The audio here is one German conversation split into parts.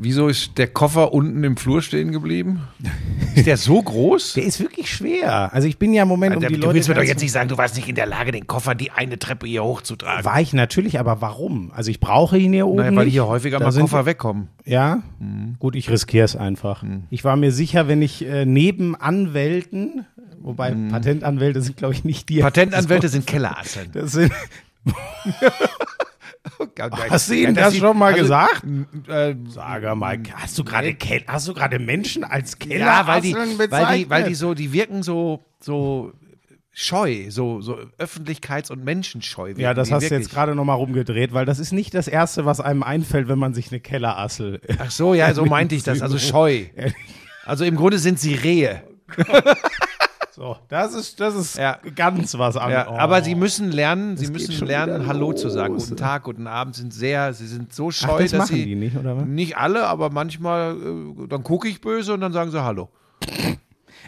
Wieso ist der Koffer unten im Flur stehen geblieben? Ist der so groß? Der ist wirklich schwer. Also ich bin ja im Moment um du die Leute willst mir doch jetzt nicht sagen, du warst nicht in der Lage, den Koffer die eine Treppe hier hochzutragen. War ich natürlich, aber warum? Also ich brauche ihn hier oben Nein, weil nicht. hier häufiger Da mal Koffer wegkommen. Ja, Mhm. gut, ich riskiere es einfach. Ich war mir sicher, wenn ich äh, neben Anwälten, wobei Patentanwälte sind, glaube ich, nicht die. Mhm. Patentanwälte sind Kellerasseln. Das sind, hast du ihnen das schon mal also, gesagt? Äh, Sag mal, hast du gerade hast du gerade Menschen als Kellerasseln ja, weil die, weil die, weil die so, die wirken so, so scheu, so, so öffentlichkeits- und menschenscheu. ja, das hast du jetzt gerade noch mal rumgedreht, weil das ist nicht das Erste, was einem einfällt, wenn man sich eine Kellerassel. Ach so, ja, so meinte ich das. Also scheu. Also im Grunde sind sie Rehe. So, das ist, das ist Ja. ganz was Ja, anderes. Oh. aber sie müssen lernen, sie geht müssen lernen, Hallo zu sagen. Guten Tag, guten Abend, sind sehr, sie sind so scheu, das dass machen sie. die nicht, oder was? Nicht alle, aber manchmal, äh, dann gucke ich böse und dann sagen sie Hallo.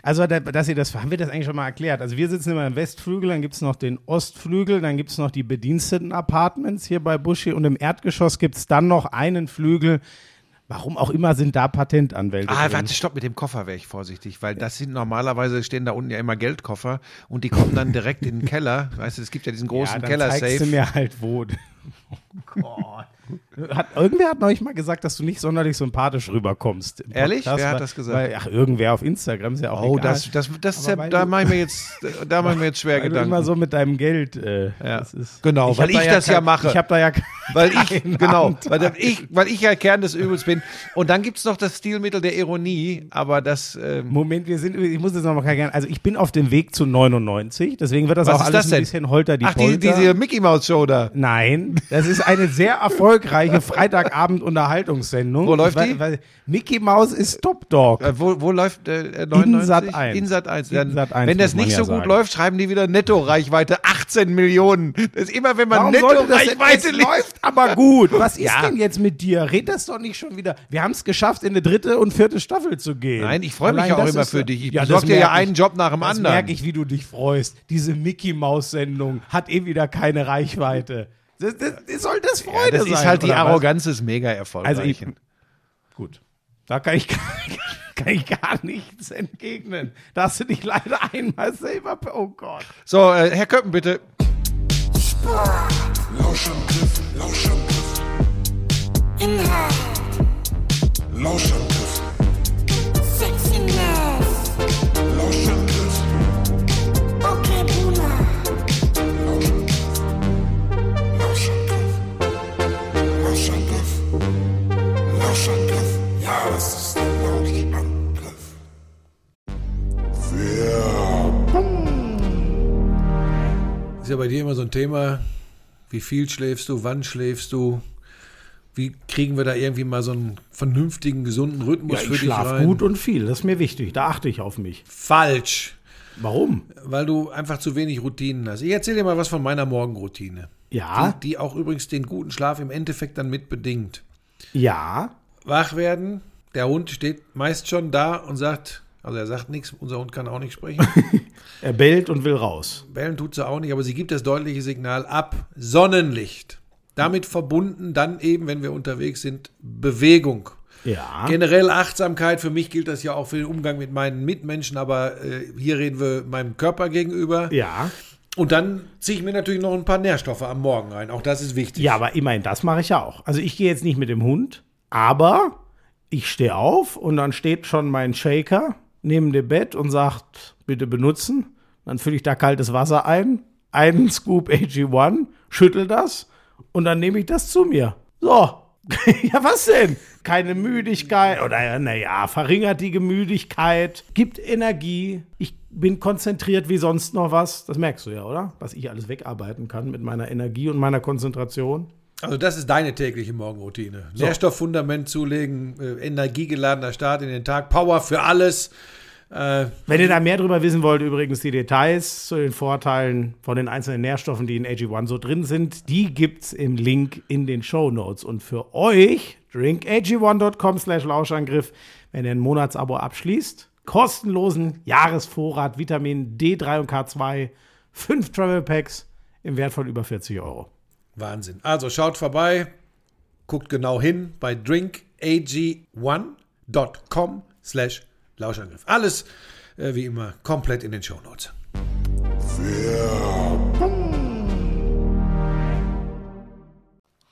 Also, da- dass ihr das, haben wir das eigentlich schon mal erklärt? Also, wir sitzen immer im Westflügel, dann gibt es noch den Ostflügel, dann gibt es noch die Bediensteten-Apartments hier bei Buschi und im Erdgeschoss gibt es dann noch einen Flügel. Warum auch immer sind da Patentanwälte Ah, drin. warte, stopp, mit dem Koffer wäre ich vorsichtig, weil das sind normalerweise stehen da unten ja immer Geldkoffer und die kommen dann direkt in den Keller. Weißt du, es gibt ja diesen ja, großen dann Keller-Safe. zeigst du mir halt wo. Oh Gott. Hat, irgendwer hat neulich mal gesagt, dass du nicht sonderlich sympathisch rüberkommst. Ehrlich? Podcast, Wer hat das gesagt? Weil, ach, irgendwer auf Instagram ist ja auch Oh, egal. das, das, das, ja, da du- mache ich mir jetzt, da mache ich mir jetzt schwer weil du Gedanken. immer so mit deinem Geld. Äh, Ja. das ist, Genau, weil hab da ich das ja kein- mache. Ich habe da ja Weil ich, genau, weil ich, weil ich ja Kern des Übels bin. Und dann gibt's noch das Stilmittel der Ironie, aber das, ähm, Moment, wir sind, ich muss jetzt noch mal gerne, also ich bin auf dem Weg zu 99, deswegen wird das Was auch alles das ein bisschen holter die ach, die, Polter. diese Mickey Mouse Show da. Nein, das ist eine sehr erfolgreiche Freitagabend-Unterhaltungssendung. Wo läuft weil, die? Weil Mickey Mouse ist Top Dog. Äh, wo, wo läuft äh, 99? Sat 1. In Sat 1. In Dann, Sat 1 wenn das nicht ja so gut sagen. läuft, schreiben die wieder Netto-Reichweite 18 Millionen. Das ist immer, wenn man? Netto-Reichweite läuft aber gut. Was ist Ja. denn jetzt mit dir? Red das doch nicht schon wieder. Wir haben es geschafft, in eine dritte und vierte Staffel zu gehen. Nein, ich freue mich ja auch immer für dich. Ich Ja, besorge dir ja einen Job nach dem Das anderen. merke ich, wie du dich freust. Diese Mickey Maus Sendung hat eh wieder keine Reichweite. Das, das, das soll das Freude Ja, das sein. ist halt die oder was? Arroganz des mega erfolgreichen. Also ich, gut. Da kann ich, kann ich gar nichts entgegnen. Da hast du dich leider einmal selber. Oh Gott. so, äh, Herr Köppen, bitte. Lauschangriff, immer so ein Thema, wie viel schläfst du, wann schläfst du, wie kriegen wir da irgendwie mal so einen vernünftigen, gesunden Rhythmus Ja, für ich dich schlafe rein? gut und viel. Das ist mir wichtig. Da achte ich auf mich. Falsch, Warum? weil du einfach zu wenig Routinen hast. Ich erzähle dir mal was von meiner Morgenroutine, Ja. die, die auch übrigens den guten Schlaf im Endeffekt dann mit bedingt. Ja. Wach werden, der Hund steht meist schon da und sagt, also er sagt nichts, unser Hund kann auch nicht sprechen. Er bellt und will raus. Bellen tut sie auch nicht, aber sie gibt das deutliche Signal ab. Sonnenlicht. Damit verbunden dann eben, wenn wir unterwegs sind, Bewegung. Ja. Generell Achtsamkeit, für mich gilt das ja auch für den Umgang mit meinen Mitmenschen, aber äh, hier reden wir meinem Körper gegenüber. Ja. Und dann ziehe ich mir natürlich noch ein paar Nährstoffe am Morgen rein. Auch das ist wichtig. Ja, aber immerhin, das mache ich ja auch. Also ich gehe jetzt nicht mit dem Hund, aber ich stehe auf und dann steht schon mein Shaker neben dem Bett und sagt, bitte benutzen. Dann fülle ich da kaltes Wasser ein, einen Scoop AG1, schüttel das und dann nehme ich das zu mir. So. ja, was denn? Keine Müdigkeit oder naja, verringert die Müdigkeit, gibt Energie. Ich bin konzentriert wie sonst noch was. Das merkst du ja, oder? Was ich alles wegarbeiten kann mit meiner Energie und meiner Konzentration. Also das ist deine tägliche Morgenroutine. Nährstofffundament zulegen, äh, energiegeladener Start in den Tag, Power für alles. Äh, Wenn ihr da mehr drüber wissen wollt, übrigens die Details zu den Vorteilen von den einzelnen Nährstoffen, die in AG1 so drin sind, die gibt's im Link in den Show Notes. Und für euch, drinkag1.com slash Lauschangriff, wenn ihr ein Monatsabo abschließt, kostenlosen Jahresvorrat Vitamin D3 und K2, fünf Travel Packs im Wert von über 40 Euro. Wahnsinn. Also schaut vorbei, guckt genau hin bei ag1.com slash Lauschangriff. Alles äh, wie immer komplett in den Shownotes.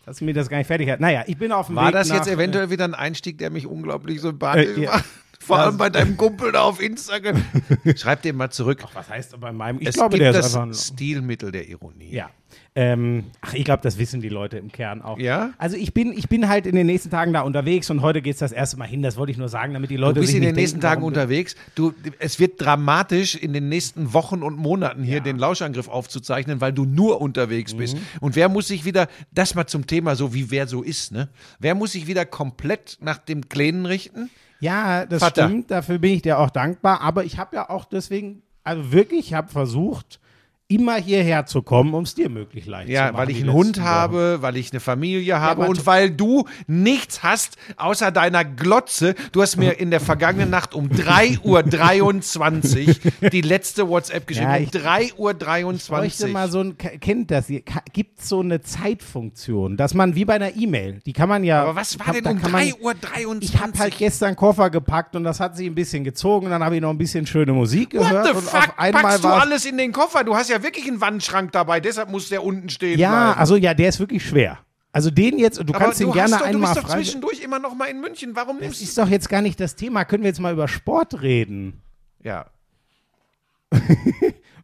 Dass mir das gar nicht fertig hat. Naja, ich bin auf dem War Weg das nach, jetzt eventuell wieder ein Einstieg, der mich unglaublich sympathisch Äh, ja. macht? Vor allem bei deinem Kumpel da auf Instagram. Schreib dem mal zurück. Äh, was heißt aber in meinem? Ich es glaube, gibt der das ist einfach ein, Stilmittel der Ironie. Ja. Ähm, ach, ich glaube, das wissen die Leute im Kern auch. Ja? Also ich bin, ich bin halt in den nächsten Tagen da unterwegs und heute geht es das erste Mal hin. Das wollte ich nur sagen, damit die Leute Du bist sich in den nächsten denken, Tagen unterwegs. Du, es wird dramatisch in den nächsten Wochen und Monaten hier Ja. den Lauschangriff aufzuzeichnen, weil du nur unterwegs bist. Mhm. Und wer muss sich wieder, das mal zum Thema so, wie wer so ist, ne? Wer muss sich wieder komplett nach dem Kleinen richten? Ja, das Vater. stimmt. Dafür bin ich dir auch dankbar. Aber ich habe ja auch deswegen, also wirklich, ich habe versucht, immer hierher zu kommen, um es dir möglich leicht zu Ja, machen. weil ich einen Hund letzten Wochen. habe, weil ich eine Familie habe aber und weil du nichts hast außer deiner Glotze. Du hast mir in der vergangenen Nacht um 3.23 Uhr die letzte WhatsApp geschrieben. Ja, um ich- 3.23 Uhr. bräuchte mal so ein, kennt das, gibt so eine Zeitfunktion, dass man wie bei einer E-Mail, die kann man ja. Aber was war denn um kann man- 3.23 Uhr? Ich habe halt gestern Koffer gepackt und das hat sich ein bisschen gezogen. Dann habe ich noch ein bisschen schöne Musik What gehört the und fuck? auf einmal Packst du alles in den Koffer? Du hast ja wirklich einen Wandschrank dabei, deshalb muss der unten stehen ja, bleiben. also ja, der ist wirklich schwer. Also den jetzt, du Aber kannst du den gerne doch, du einmal bist doch zwischendurch immer noch mal in München. Warum Das nimmst ist doch jetzt gar nicht das Thema. Können wir jetzt mal über Sport reden? Ja.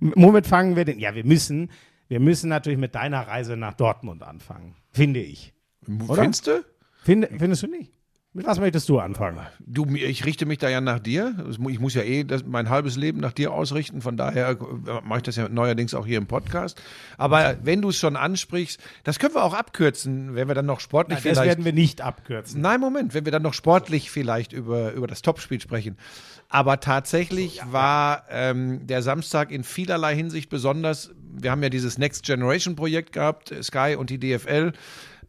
Womit fangen wir denn? Ja, wir müssen, wir müssen natürlich mit deiner Reise nach Dortmund anfangen, finde ich. Oder? Findest du? Finde, findest du nicht? Mit was möchtest du anfangen? Du, ich richte mich da ja nach dir. Ich muss ja eh das, mein halbes Leben nach dir ausrichten. Von daher äh, mache ich das ja neuerdings auch hier im Podcast. Aber wenn du es schon ansprichst, das können wir auch abkürzen, wenn wir dann noch sportlich Das vielleicht. werden wir nicht abkürzen. Nein, Moment, wenn wir dann noch sportlich vielleicht über, über das Topspiel sprechen. Aber tatsächlich war ähm, der Samstag in vielerlei Hinsicht besonders. Wir haben ja dieses Next Generation Projekt gehabt, Sky und die DFL.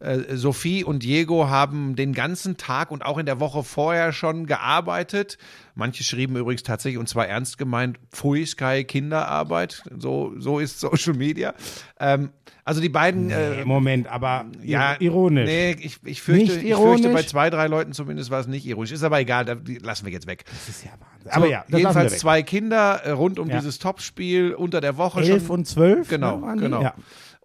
Äh, Sophie und Diego haben den ganzen Tag und auch in der Woche vorher schon gearbeitet. Manche schrieben übrigens tatsächlich, und zwar ernst gemeint, Pfui Sky Kinderarbeit. So, so ist Social Media. Ähm, also die beiden. Nee, äh, Moment, aber ja, ironisch. Nee, ich, ich, fürchte, Nicht ich fürchte, ironisch? bei zwei, drei Leuten zumindest war es nicht ironisch. Ist aber egal, da, lassen wir jetzt weg. Das ist ja Wahnsinn. Aber So, ja, das lassen wir jedenfalls zwei Kinder äh, rund um Ja. dieses Topspiel unter der Woche Elf schon. und zwölf. Genau, ne, genau. Ja.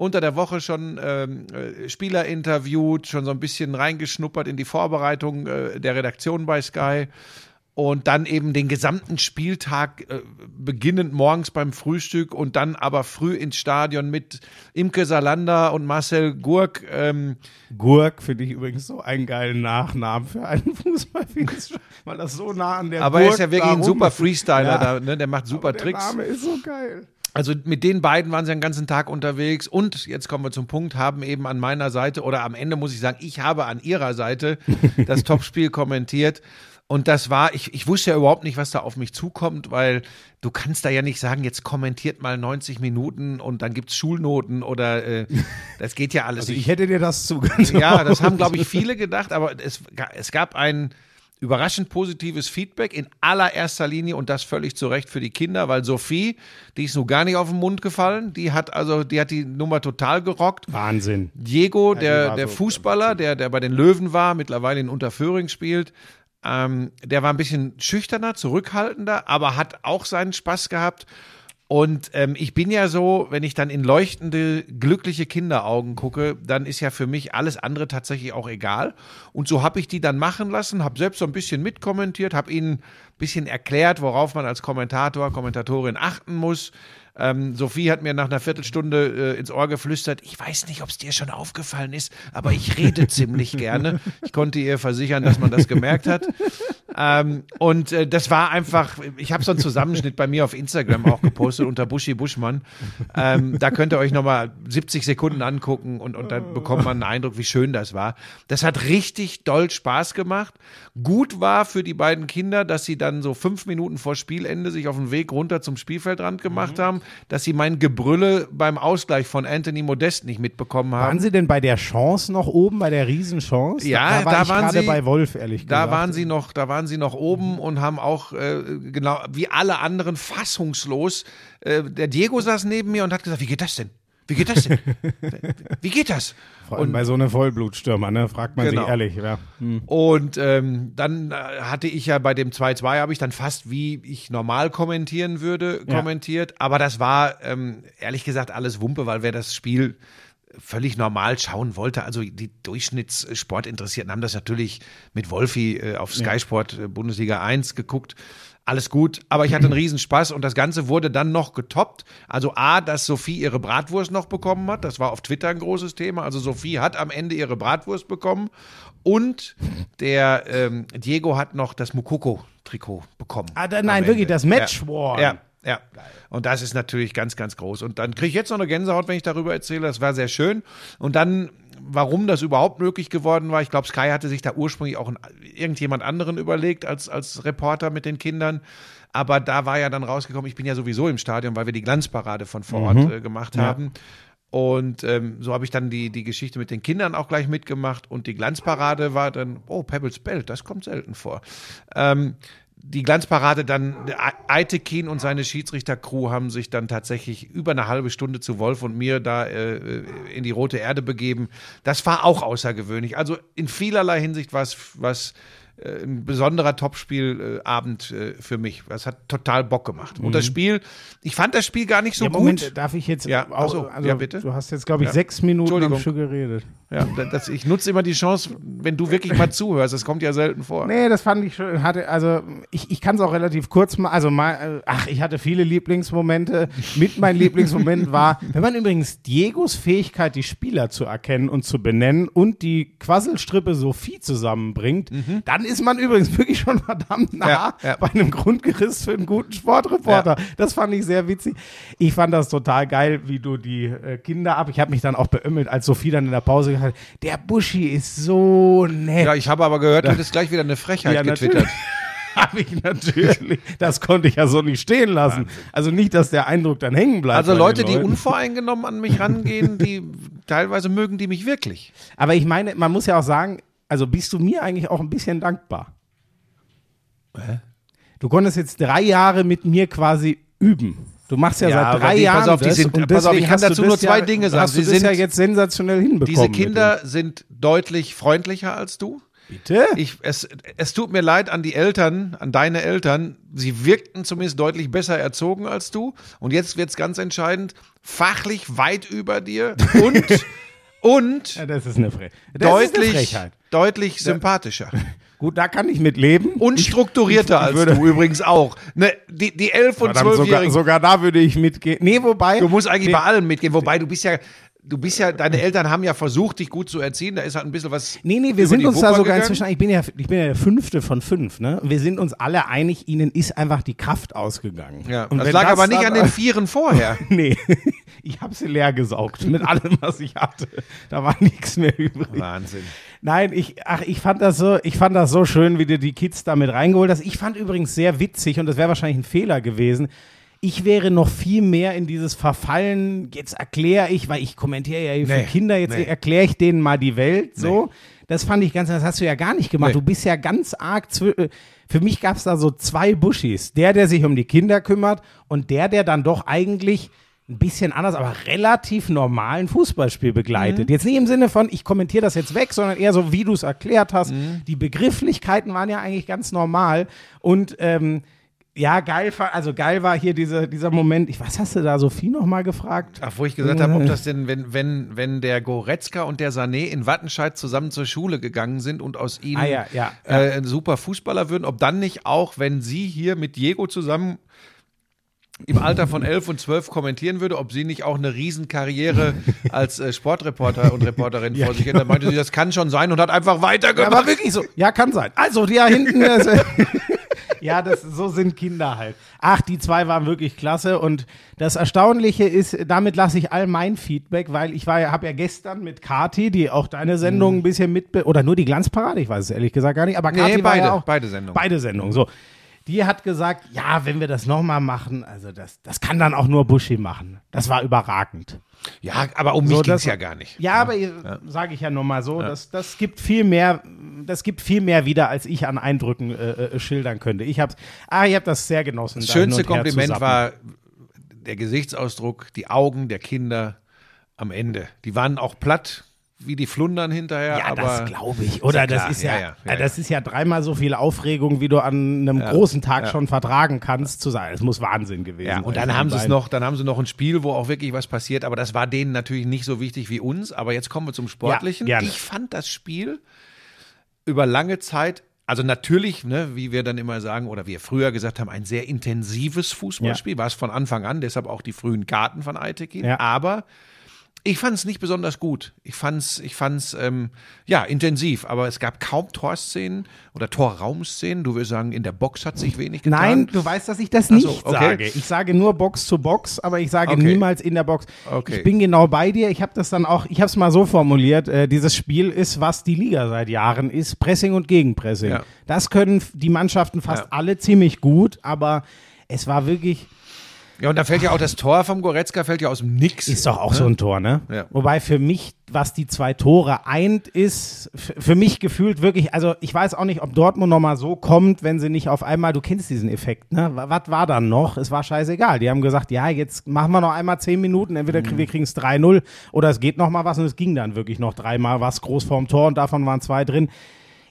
Unter der Woche schon ähm, äh, Spieler interviewt, schon so ein bisschen reingeschnuppert in die Vorbereitung äh, der Redaktion bei Sky. Und dann eben den gesamten Spieltag, äh, beginnend morgens beim Frühstück und dann aber früh ins Stadion mit Imke Salander und Marcel Gurk. Ähm, Gurk finde ich übrigens so einen geilen Nachnamen für einen Fußball, weil das so nah an der Aber er ist ja wirklich ein super. Freestyler, Ja. da, ne? der macht super Aber Tricks. Der Name ist so geil. Also mit den beiden waren sie den ganzen Tag unterwegs und jetzt kommen wir zum Punkt, haben eben an meiner Seite oder am Ende muss ich sagen, ich habe an ihrer Seite das Topspiel kommentiert. Und das war, ich, ich wusste ja überhaupt nicht, was da auf mich zukommt, weil du kannst da ja nicht sagen, jetzt kommentiert mal 90 Minuten und dann gibt's Schulnoten oder äh, das geht ja alles. Also ich hätte dir das zugetraut. Ja, das haben, glaube ich, viele gedacht, aber es, es gab ein überraschend positives Feedback in allererster Linie und das völlig zu Recht für die Kinder, weil Sophie, die ist nur gar nicht auf den Mund gefallen, die hat also, die hat die Nummer total gerockt. Wahnsinn. Diego, die der, der so- Fußballer, der, der bei den Löwen war, mittlerweile in Unterföhring spielt, ähm, der war ein bisschen schüchterner, zurückhaltender, aber hat auch seinen Spaß gehabt. Und ähm, ich bin ja so, wenn ich dann in leuchtende, glückliche Kinderaugen gucke, dann ist ja für mich alles andere tatsächlich auch egal. Und so habe ich die dann machen lassen, habe selbst so ein bisschen mitkommentiert, habe ihnen ein bisschen erklärt, worauf man als Kommentator, Kommentatorin achten muss. Ähm, Sophie hat mir nach einer Viertelstunde äh, ins Ohr geflüstert, ich weiß nicht, ob es dir schon aufgefallen ist, aber ich rede ziemlich gerne. Ich konnte ihr versichern, dass man das gemerkt hat. Ähm, und äh, das war einfach, ich habe so einen Zusammenschnitt bei mir auf Instagram auch gepostet unter Buschi Buschmann. Ähm, da könnt ihr euch nochmal 70 Sekunden angucken und, und dann bekommt man einen Eindruck, wie schön das war. Das hat richtig doll Spaß gemacht. Gut war für die beiden Kinder, dass sie dann so fünf Minuten vor Spielende sich auf den Weg runter zum Spielfeldrand gemacht haben, dass sie mein Gebrülle beim Ausgleich von Anthony Modest nicht mitbekommen haben. Waren Sie denn bei der Chance noch oben, bei der Riesenchance? Ja, da, war da waren gerade Sie- bei Wolf, ehrlich Da gesagt. waren sie noch, da waren sie noch oben und haben auch äh, genau wie alle anderen fassungslos. Äh, der Diego saß neben mir und hat gesagt, wie geht das denn? Wie geht das denn? Wie geht das? Vor allem bei so einem Vollblutstürmer, ne? Fragt man Genau. sich ehrlich, ja. Hm. Und ähm, dann äh, hatte ich ja bei dem 2-2 habe ich dann fast wie ich normal kommentieren würde, Ja. kommentiert. Aber das war ähm, ehrlich gesagt alles Wumpe, weil wer das Spiel völlig normal schauen wollte, also die Durchschnittssportinteressierten haben das natürlich mit Wolfi äh, auf Sky Sport äh, Bundesliga 1 geguckt. Alles gut, aber ich hatte einen Riesenspaß und das Ganze wurde dann noch getoppt. Also A, dass Sophie ihre Bratwurst noch bekommen hat, das war auf Twitter ein großes Thema. Also Sophie hat am Ende ihre Bratwurst bekommen und der ähm, Diego hat noch das Mukoko-Trikot bekommen. Ah, da, nein, wirklich, das Match ja. War. Ja, ja. Und das ist natürlich ganz, ganz groß. Und dann kriege ich jetzt noch eine Gänsehaut, wenn ich darüber erzähle. Das war sehr schön. Und dann, warum das überhaupt möglich geworden war, ich glaube, Sky hatte sich da ursprünglich auch einen, irgendjemand anderen überlegt als, als Reporter mit den Kindern. Aber da war ja dann rausgekommen, ich bin ja sowieso im Stadion, weil wir die Glanzparade von vor Ort äh, gemacht haben. Und ähm, so habe ich dann die, die Geschichte mit den Kindern auch gleich mitgemacht. Und die Glanzparade war dann, oh, Pebbles Belt, das kommt selten vor. Ähm, die Glanzparade dann, Eitekin und seine Schiedsrichtercrew haben sich dann tatsächlich über eine halbe Stunde zu Wolf und mir da äh, in die rote Erde begeben. Das war auch außergewöhnlich. Also in vielerlei Hinsicht war es was äh, ein besonderer Topspielabend äh, für mich. Das hat total Bock gemacht. Und das Spiel, ich fand das Spiel gar nicht so ja, Moment, gut. darf ich jetzt Ja, auch, so, also, ja, bitte. Du hast jetzt, glaube ich, Ja. sechs Minuten am. Stück geredet. Ja, das, ich nutze immer die Chance, wenn du wirklich mal zuhörst. Das kommt ja selten vor. Nee, das fand ich schön. Hatte, also ich, ich kann es auch relativ kurz mal, also mal, äh, ach, ich hatte viele Lieblingsmomente. Mit meinem Lieblingsmoment war, wenn man übrigens Diegos Fähigkeit, die Spieler zu erkennen und zu benennen und die Quasselstrippe Sophie zusammenbringt, dann ist man übrigens wirklich schon verdammt nah. Ja, ja. bei einem Grundgeriss für einen guten Sportreporter. Das fand ich sehr witzig. Ich fand das total geil, wie du die äh, Kinder ab. Ich habe mich dann auch beömmelt, als Sophie dann in der Pause gesagt hat, der Buschi ist so nett. Ja, ich habe aber gehört, du hättest gleich wieder eine Frechheit Ja, getwittert. Habe ich natürlich. Das konnte ich ja so nicht stehen lassen. Also nicht, dass der Eindruck dann hängen bleibt. Also Leute, die unvoreingenommen an mich rangehen, die teilweise mögen die mich wirklich. Aber ich meine, man muss ja auch sagen, also bist du mir eigentlich auch ein bisschen dankbar? Du konntest jetzt drei Jahre mit mir quasi üben. Du machst ja, Ja, seit drei die- pass Jahren auf, die das sind- und pass auf, ich kann dazu nur zwei ja, Dinge sagen. Hast du Sie das ja sind- jetzt sensationell hinbekommen. Diese Kinder sind deutlich freundlicher als du. Bitte? Ich, es, es tut mir leid an die Eltern, an deine Eltern. Sie wirkten zumindest deutlich besser erzogen als du. Und jetzt wird's ganz entscheidend, fachlich weit über dir und, und ja, das ist eine, Fre das ist eine deutlich, Frechheit. deutlich sympathischer. Gut, da kann ich mit leben. Und strukturierter als würde- du übrigens auch. Ne, die, die 11- und Verdammt, sogar, 12-Jährigen. sogar da würde ich mitgehen. Nee, wobei. Du musst eigentlich Nee. bei allem mitgehen. Wobei du bist ja, du bist ja, deine Eltern haben ja versucht, dich gut zu erziehen. Da ist halt ein bisschen was. Nee, nee, wir sind uns da Wupper sogar gegangen. inzwischen, ich bin ja, ich bin ja der fünfte von fünf, ne? Wir sind uns alle einig, ihnen ist einfach die Kraft ausgegangen. Ja, Und das lag aber nicht an den Vieren vorher. Nee, ich habe sie leer gesaugt mit allem, was ich hatte. Da war nichts mehr übrig. Wahnsinn. Nein, ich, ach, ich fand das so, ich fand das so schön, wie du die Kids da mit reingeholt hast. Ich fand übrigens sehr witzig und das wäre wahrscheinlich ein Fehler gewesen. Ich wäre noch viel mehr in dieses Verfallen, jetzt erkläre ich, weil ich kommentiere ja hier für Nee, Kinder, jetzt nee. erkläre ich denen mal die Welt, so. Das fand ich ganz, das hast du ja gar nicht gemacht. Nee. Du bist ja ganz arg, äh, für mich gab es da so zwei Buschis. Der, der sich um die Kinder kümmert und der, der dann doch eigentlich ein bisschen anders, aber relativ normalen Fußballspiel begleitet. Jetzt nicht im Sinne von, ich kommentiere das jetzt weg, sondern eher so, wie du es erklärt hast. Die Begrifflichkeiten waren ja eigentlich ganz normal und ähm, ja, geil, war- also geil war hier diese, dieser Moment. Ich, was hast du da, Sophie, noch mal gefragt? Ach, wo ich gesagt habe, ob das denn, wenn, wenn, wenn der Goretzka und der Sané in Wattenscheid zusammen zur Schule gegangen sind und aus ihnen Ah, ja, ja, Äh, ein super Fußballer würden, ob dann nicht auch, wenn sie hier mit Diego zusammen im Alter von 11 und 12 kommentieren würde, ob sie nicht auch eine Riesenkarriere als äh, Sportreporter und Reporterin vor sich hätte. Da meinte sie, das kann schon sein und hat einfach Ja, weitergemacht. aber wirklich so. Ja, kann sein. Also, die da hinten. ja, das, so sind Kinder halt. Ach, die zwei waren wirklich klasse. Und das Erstaunliche ist, damit lasse ich all mein Feedback, weil ich war ja, habe ja gestern mit Kati, die auch deine Sendung ein bisschen mit, oder nur die Glanzparade, ich weiß es ehrlich gesagt gar nicht, aber Nee, Kati war beide, ja auch. beide Sendungen. Beide Sendungen, so. Die hat gesagt, ja, wenn wir das nochmal machen, also das, das kann dann auch nur Buschi machen. Das war überragend. Ja, aber um mich So, ging es ja gar nicht. Ja, aber sage ich ja nur mal so, das, das gibt viel mehr, das gibt viel mehr wieder, als ich an Eindrücken äh, äh, schildern könnte. Ich habe, ah, ich habe das sehr genossen. Das schönste Kompliment war der Gesichtsausdruck, die Augen der Kinder am Ende. Die waren auch platt wie die Flundern hinterher. Ja, aber das glaube ich. Oder ja das ist ja, Ja, ja, ja, äh, das ist ja dreimal so viel Aufregung, wie du an einem großen Tag ja. schon vertragen kannst, zu sein. Es muss Wahnsinn gewesen Ja, sein. und dann haben sie es noch, dann haben sie noch ein Spiel, wo auch wirklich was passiert, aber das war denen natürlich nicht so wichtig wie uns. Aber jetzt kommen wir zum Sportlichen. ich fand das Spiel über lange Zeit, also natürlich, ne, wie wir dann immer sagen, oder wir früher gesagt haben, ein sehr intensives Fußballspiel, war es von Anfang an, deshalb auch die frühen Karten von Aitekin. Ja. Aber ich fand es nicht besonders gut. Ich fand's, ich fand's, ähm, ja, intensiv, aber es gab kaum Torszenen oder Torraumszenen. Du würdest sagen, in der Box hat sich wenig getan. Nein, du weißt, dass ich das Ach so, nicht okay. sage. Ich sage nur Box zu Box, aber ich sage Okay. niemals in der Box. Okay. Ich bin genau bei dir. Ich habe das dann auch, ich habe es mal so formuliert, äh, dieses Spiel ist, was die Liga seit Jahren ist, Pressing und Gegenpressing. Ja. Das können die Mannschaften fast Ja. alle ziemlich gut, aber es war wirklich, Ja, und da fällt ja auch das Tor vom Goretzka, fällt ja aus dem Nix. ist doch auch so ein Tor, ne? Ja. Wobei für mich, was die zwei Tore eint, ist für mich gefühlt wirklich, also ich weiß auch nicht, ob Dortmund nochmal so kommt, wenn sie nicht auf einmal, du kennst diesen Effekt, ne? Wa- Was war dann noch? Es war scheißegal. Die haben gesagt, ja, jetzt machen wir noch einmal zehn Minuten, entweder kriegen wir kriegen es 3-0 oder es geht nochmal was und es ging dann wirklich noch dreimal was groß vorm Tor und davon waren zwei drin.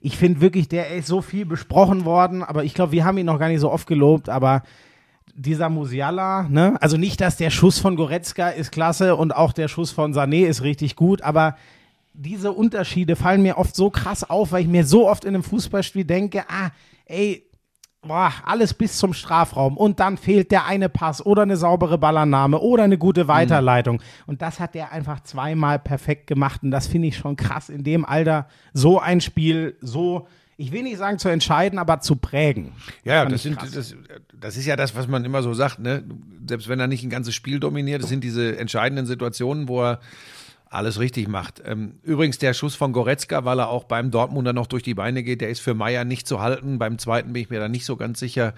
Ich finde wirklich, der ist so viel besprochen worden, aber ich glaube, wir haben ihn noch gar nicht so oft gelobt, aber dieser Musiala, ne? Also nicht, dass der Schuss von Goretzka ist klasse und auch der Schuss von Sané ist richtig gut, aber diese Unterschiede fallen mir oft so krass auf, weil ich mir so oft in einem Fußballspiel denke, ah, ey, boah, alles bis zum Strafraum und dann fehlt der eine Pass oder eine saubere Ballannahme oder eine gute Weiterleitung. Und das hat der einfach zweimal perfekt gemacht und das finde ich schon krass, in dem Alter so ein Spiel so, ich will nicht sagen zu entscheiden, aber zu prägen. Ja, ja das, ich sind, das, das ist ja das, was man immer so sagt. Ne? Selbst wenn er nicht ein ganzes Spiel dominiert, das sind diese entscheidenden Situationen, wo er alles richtig macht. Ähm, übrigens, der Schuss von Goretzka, weil er auch beim Dortmunder noch durch die Beine geht, der ist für Meier nicht zu halten. Beim zweiten bin ich mir da nicht so ganz sicher.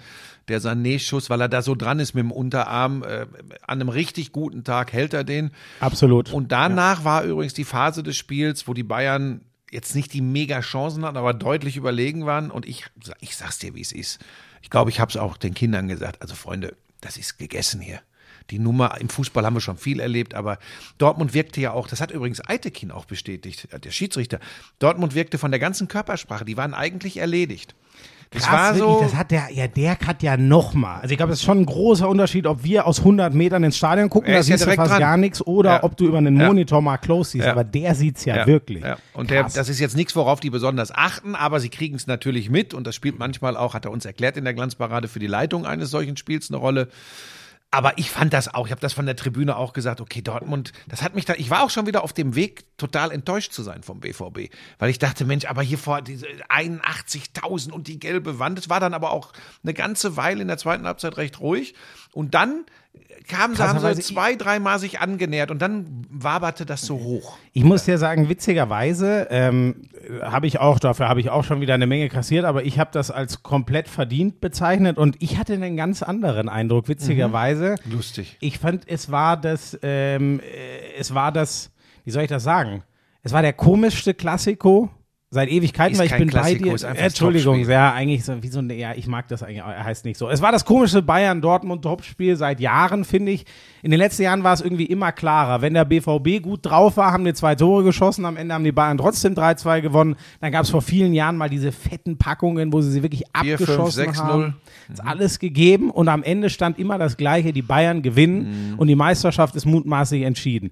Der Sané-Schuss, weil er da so dran ist mit dem Unterarm, äh, an einem richtig guten Tag hält er den. Absolut. Und danach war übrigens die Phase des Spiels, wo die Bayern jetzt nicht die mega Chancen hatten, aber deutlich überlegen waren. Und ich, ich sag's dir, wie es ist. Ich glaube, ich habe es auch den Kindern gesagt. Also Freunde, das ist gegessen hier. Die Nummer im Fußball haben wir schon viel erlebt, aber Dortmund wirkte ja auch, das hat übrigens Eitekin auch bestätigt, der Schiedsrichter. Dortmund wirkte von der ganzen Körpersprache, die waren eigentlich erledigt. Das Krass, war wirklich, so. das hat der, ja, der hat ja nochmal. Also ich glaube, das ist schon ein großer Unterschied, ob wir aus 100 Metern ins Stadion gucken, da ist ja siehst du fast dran. gar nichts, oder Ja. ob du über einen. Monitor mal close siehst. Aber der sieht's ja, wirklich. Ja. Und der, das ist jetzt nichts, worauf die besonders achten, aber sie kriegen es natürlich mit und das spielt manchmal auch, hat er uns erklärt in der Glanzparade für die Leitung eines solchen Spiels eine Rolle. Aber ich fand das auch, ich habe das von der Tribüne auch gesagt, okay, Dortmund, das hat mich da, ich war auch schon wieder auf dem Weg, total enttäuscht zu sein vom BVB, weil ich dachte, Mensch, aber hier vor diese 81.000 und die gelbe Wand, es war dann aber auch eine ganze Weile in der zweiten Halbzeit recht ruhig. Und dann kamen haben Krasserweise- zwei, dreimal sich angenähert und dann waberte das so hoch. Ich muss dir sagen, witzigerweise ähm, habe ich auch, dafür habe ich auch schon wieder eine Menge kassiert, aber ich habe das als komplett verdient bezeichnet und ich hatte einen ganz anderen Eindruck, witzigerweise. Lustig. Ich fand, es war das, ähm, äh, es war das, wie soll ich das sagen? Es war der komischste Klassiko seit Ewigkeiten, Ist weil ich bin Klassiko, bei dir. Entschuldigung, ja, eigentlich so, wie so ein, ja, ich mag das eigentlich, er heißt nicht so. Es war das komischste Bayern-Dortmund-Topspiel seit Jahren, finde ich. In den letzten Jahren war es irgendwie immer klarer. Wenn der BVB gut drauf war, haben die zwei Tore geschossen, am Ende haben die Bayern trotzdem 3-2 gewonnen. Dann gab es vor vielen Jahren mal diese fetten Packungen, wo sie sie wirklich Vier, fünf, abgeschossen sechs, haben. null. Ist alles gegeben und am Ende stand immer das Gleiche, die Bayern gewinnen und die Meisterschaft ist mutmaßlich entschieden.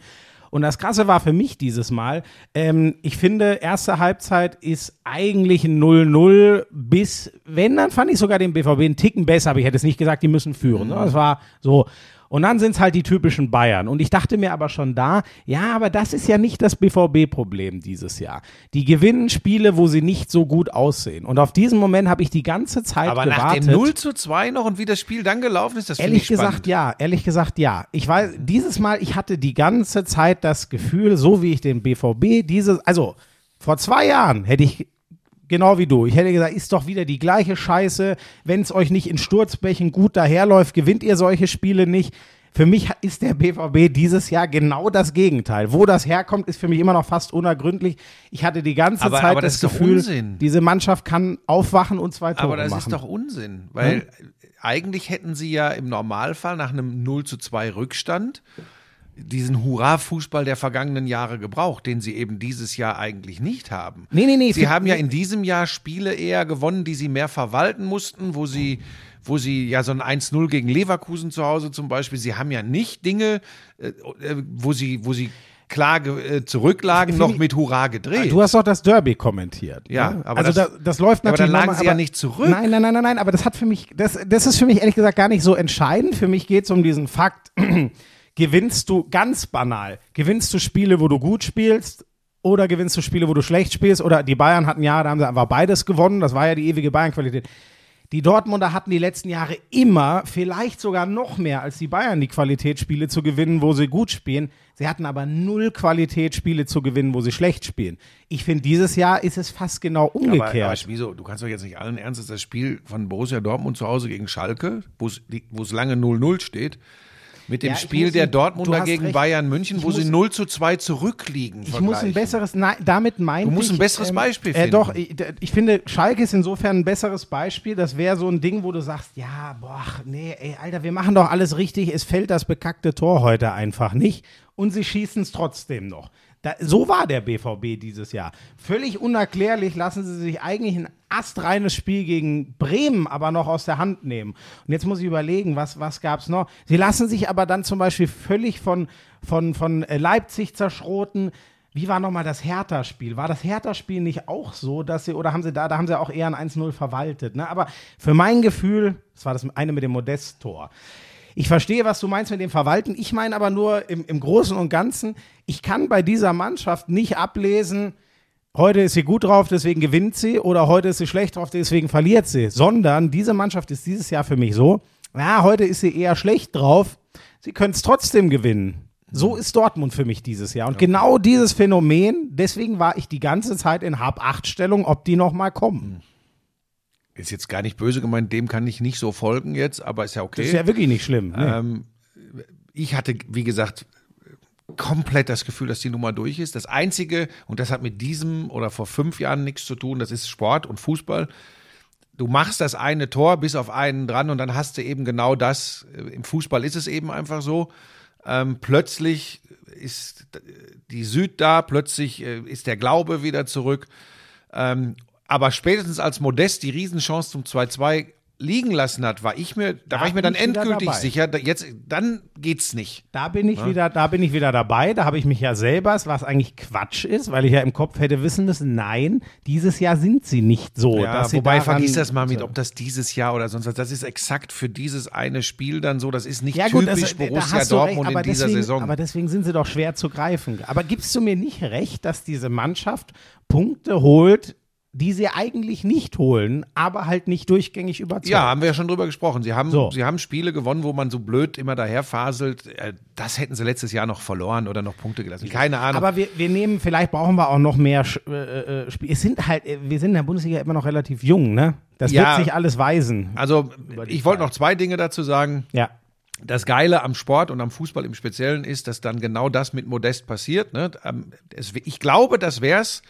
Und das Krasse war für mich dieses Mal, ähm, ich finde, erste Halbzeit ist eigentlich ein 0-0 bis, wenn, dann fand ich sogar den BVB einen Ticken besser, aber ich hätte es nicht gesagt, die müssen führen. Ne? Das war so. Und dann sind es halt die typischen Bayern. Und ich dachte mir aber schon da, ja, aber das ist ja nicht das BVB-Problem dieses Jahr. Die gewinnen Spiele, wo sie nicht so gut aussehen. Und auf diesen Moment habe ich die ganze Zeit Aber gewartet. nach dem 0 zu 2 noch und wie das Spiel dann gelaufen ist, das Ehrlich gesagt, ja. Ehrlich gesagt, ja. Ich weiß, dieses Mal, ich hatte die ganze Zeit das Gefühl, so wie ich den BVB, dieses, also vor zwei Jahren hätte ich genau wie du. Ich hätte gesagt, ist doch wieder die gleiche Scheiße. Wenn es euch nicht in Sturzbächen gut daherläuft, gewinnt ihr solche Spiele nicht. Für mich ist der BVB dieses Jahr genau das Gegenteil. Wo das herkommt, ist für mich immer noch fast unergründlich. Ich hatte die ganze Aber- Zeit aber das, das Gefühl, Unsinn. diese Mannschaft kann aufwachen und zwei Tore Aber das machen. ist doch Unsinn, weil eigentlich hätten sie ja im Normalfall nach einem 0 zu 2 Rückstand diesen Hurra-Fußball der vergangenen Jahre gebraucht, den sie eben dieses Jahr eigentlich nicht haben. Nee, nee, nee. Sie haben ja in diesem Jahr Spiele eher gewonnen, die sie mehr verwalten mussten, wo sie, wo sie ja so ein 1-0 gegen Leverkusen zu Hause zum Beispiel, sie haben ja nicht Dinge, äh, äh, wo sie, wo sie klar äh, zurücklagen, noch mit Hurra gedreht. Du hast doch das Derby kommentiert. Ja, ne? aber also das- das, das läuft Ja, aber dann natürlich. lagen nochmal, sie ja aber- nicht zurück. Nein, nein, nein, nein, nein, aber das hat für mich, das, das ist für mich ehrlich gesagt gar nicht so entscheidend. Für mich geht es um diesen Fakt, gewinnst du ganz banal, gewinnst du Spiele, wo du gut spielst oder gewinnst du Spiele, wo du schlecht spielst oder die Bayern hatten ja, da haben sie einfach beides gewonnen, das war ja die ewige Bayern-Qualität. Die Dortmunder hatten die letzten Jahre immer, vielleicht sogar noch mehr als die Bayern, die Qualitätsspiele zu gewinnen, wo sie gut spielen. Sie hatten aber null Qualitätsspiele zu gewinnen, wo sie schlecht spielen. Ich finde, dieses Jahr ist es fast genau umgekehrt. Aber, aber wieso? Du kannst doch jetzt nicht allen Ernstes das Spiel von Borussia Dortmund zu Hause gegen Schalke, wo es die- wo es lange 0-0 steht, mit dem Ja, ich Spiel der Dortmunder gegen recht. Bayern München, Ich wo sie muss- 0 zu 2 zurückliegen. Ich muss ein besseres, nein, damit meinte Du musst ich, ein besseres Beispiel Äh, finden. doch, ich, ich finde, Schalke ist insofern ein besseres Beispiel. Das wäre so ein Ding, wo du sagst, ja, boah, nee, ey, Alter, wir machen doch alles richtig. Es fällt das bekackte Tor heute einfach nicht. Und sie schießen es trotzdem noch. Da, so war der BVB dieses Jahr. Völlig unerklärlich lassen sie sich eigentlich ein astreines Spiel gegen Bremen aber noch aus der Hand nehmen. Und jetzt muss ich überlegen, was, was gab es noch? Sie lassen sich aber dann zum Beispiel völlig von, von, von äh, Leipzig zerschroten. Wie war nochmal das Hertha-Spiel? War das Hertha-Spiel nicht auch so, dass sie, oder haben sie da, da haben sie auch eher ein 1-0 verwaltet, ne? Aber für mein Gefühl, das war das eine mit dem Modest-Tor. Ich verstehe, was du meinst mit dem Verwalten. Ich meine aber nur im, im Großen und Ganzen, ich kann bei dieser Mannschaft nicht ablesen, heute ist sie gut drauf, deswegen gewinnt sie, oder heute ist sie schlecht drauf, deswegen verliert sie. Sondern diese Mannschaft ist dieses Jahr für mich so, ja, heute ist sie eher schlecht drauf, sie können es trotzdem gewinnen. So ist Dortmund für mich dieses Jahr. Und genau dieses Phänomen, deswegen war ich die ganze Zeit in Hab-8-Stellung, ob die nochmal kommen. Ist jetzt gar nicht böse gemeint, dem kann ich nicht so folgen jetzt, aber ist ja okay. Das ist ja wirklich nicht schlimm. Ne? Ähm, ich hatte, wie gesagt, komplett das Gefühl, dass die Nummer durch ist. Das Einzige, und das hat mit diesem oder vor fünf Jahren nichts zu tun, das ist Sport und Fußball. Du machst das eine Tor bis auf einen dran und dann hast du eben genau das. Im Fußball ist es eben einfach so. Ähm, plötzlich ist die Süd da, plötzlich äh, ist der Glaube wieder zurück. Ähm, aber spätestens als Modest die Riesenchance zum 2-2 liegen lassen hat, war ich mir, da, war ich mir dann ich endgültig sicher, da, jetzt, dann geht's nicht. Da bin ich wieder, da bin ich wieder dabei. Da habe ich mich ja selber, was eigentlich Quatsch ist, weil ich ja im Kopf hätte wissen müssen, nein, dieses Jahr sind sie nicht so. Ja, wobei vergiss das mal mit, ob das dieses Jahr oder sonst was. Das ist exakt für dieses eine Spiel dann so. Das ist nicht ja, gut, typisch das, da Borussia du Dortmund recht, in dieser deswegen, Saison. Aber deswegen sind sie doch schwer zu greifen. Aber gibst du mir nicht recht, dass diese Mannschaft Punkte holt, die sie eigentlich nicht holen, aber halt nicht durchgängig überzeugen? ja, haben wir ja schon drüber gesprochen. Sie haben, So. sie haben Spiele gewonnen, wo man so blöd immer daher faselt. Äh, Das hätten sie letztes Jahr noch verloren oder noch Punkte gelassen. Keine Ahnung. Aber wir, wir nehmen, vielleicht brauchen wir auch noch mehr Sch- äh, äh, Spiele. Es sind halt, äh, wir sind in der Bundesliga immer noch relativ jung, ne? Das Ja. wird sich alles weisen. also, ich wollte noch zwei Dinge dazu sagen. Ja. Das Geile am Sport und am Fußball im Speziellen ist, dass dann genau das mit Modest passiert. Ne? Ähm, ich glaube, das wäre es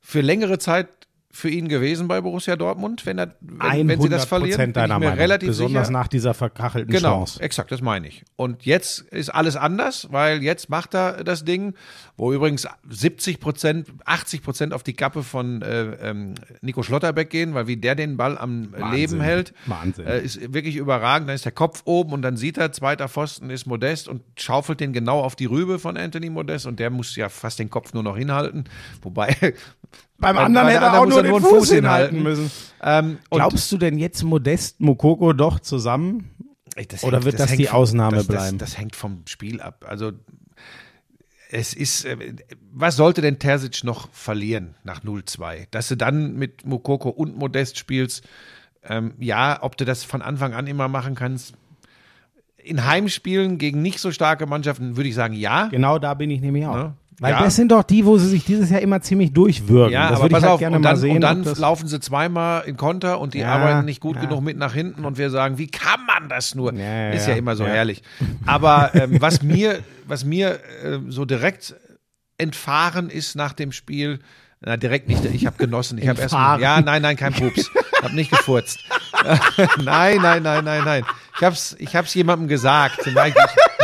für längere Zeit für ihn gewesen bei Borussia Dortmund, wenn, er, wenn, wenn sie das verlieren. Bin ich deiner mir relativ Besonders sicher. nach dieser verkachelten Genau, Chance. exakt, das meine ich. Und jetzt ist alles anders, weil jetzt macht er das Ding, wo übrigens 70 Prozent, 80 Prozent auf die Kappe von äh, ähm, Nico Schlotterbeck gehen, weil wie der den Ball am Leben hält, Wahnsinn. Äh, ist wirklich überragend. Dann ist der Kopf oben und dann sieht er, zweiter Pfosten ist Modest und schaufelt den genau auf die Rübe von Anthony Modest und der muss ja fast den Kopf nur noch hinhalten. Wobei Beim beim anderen hätte er auch nur den einen Fuß hinhalten müssen. Ähm, Glaubst du denn jetzt Modest Mokoko doch zusammen? Ey, das Oder wird das die vom- Ausnahme das, bleiben? Das, das hängt vom Spiel ab. Also es ist, äh, was sollte denn Terzic noch verlieren nach 0-2? Dass du dann mit Mokoko und Modest spielst, ähm, ja, ob du das von Anfang an immer machen kannst. In Heimspielen gegen nicht so starke Mannschaften würde ich sagen, ja. Genau da bin ich nämlich auch. Ne? Weil Ja. das sind doch die, wo sie sich dieses Jahr immer ziemlich durchwürgen. Ja, das aber würde pass ich halt auf, gerne und mal dann, sehen. und dann laufen sie zweimal in Konter und die Ja, arbeiten nicht gut ja. genug mit nach hinten und wir sagen, wie kann man das nur? Ja, ja, Ist ja, immer so herrlich. Aber ähm, was mir, was mir äh, so direkt entfahren ist nach dem Spiel, na direkt nicht, ich habe genossen, ich habe erst Entfahren. ja, nein, nein, kein Pups. Hab nicht gefurzt. nein, nein, nein, nein, nein. Ich hab's ich hab's jemandem gesagt. Nein, ich-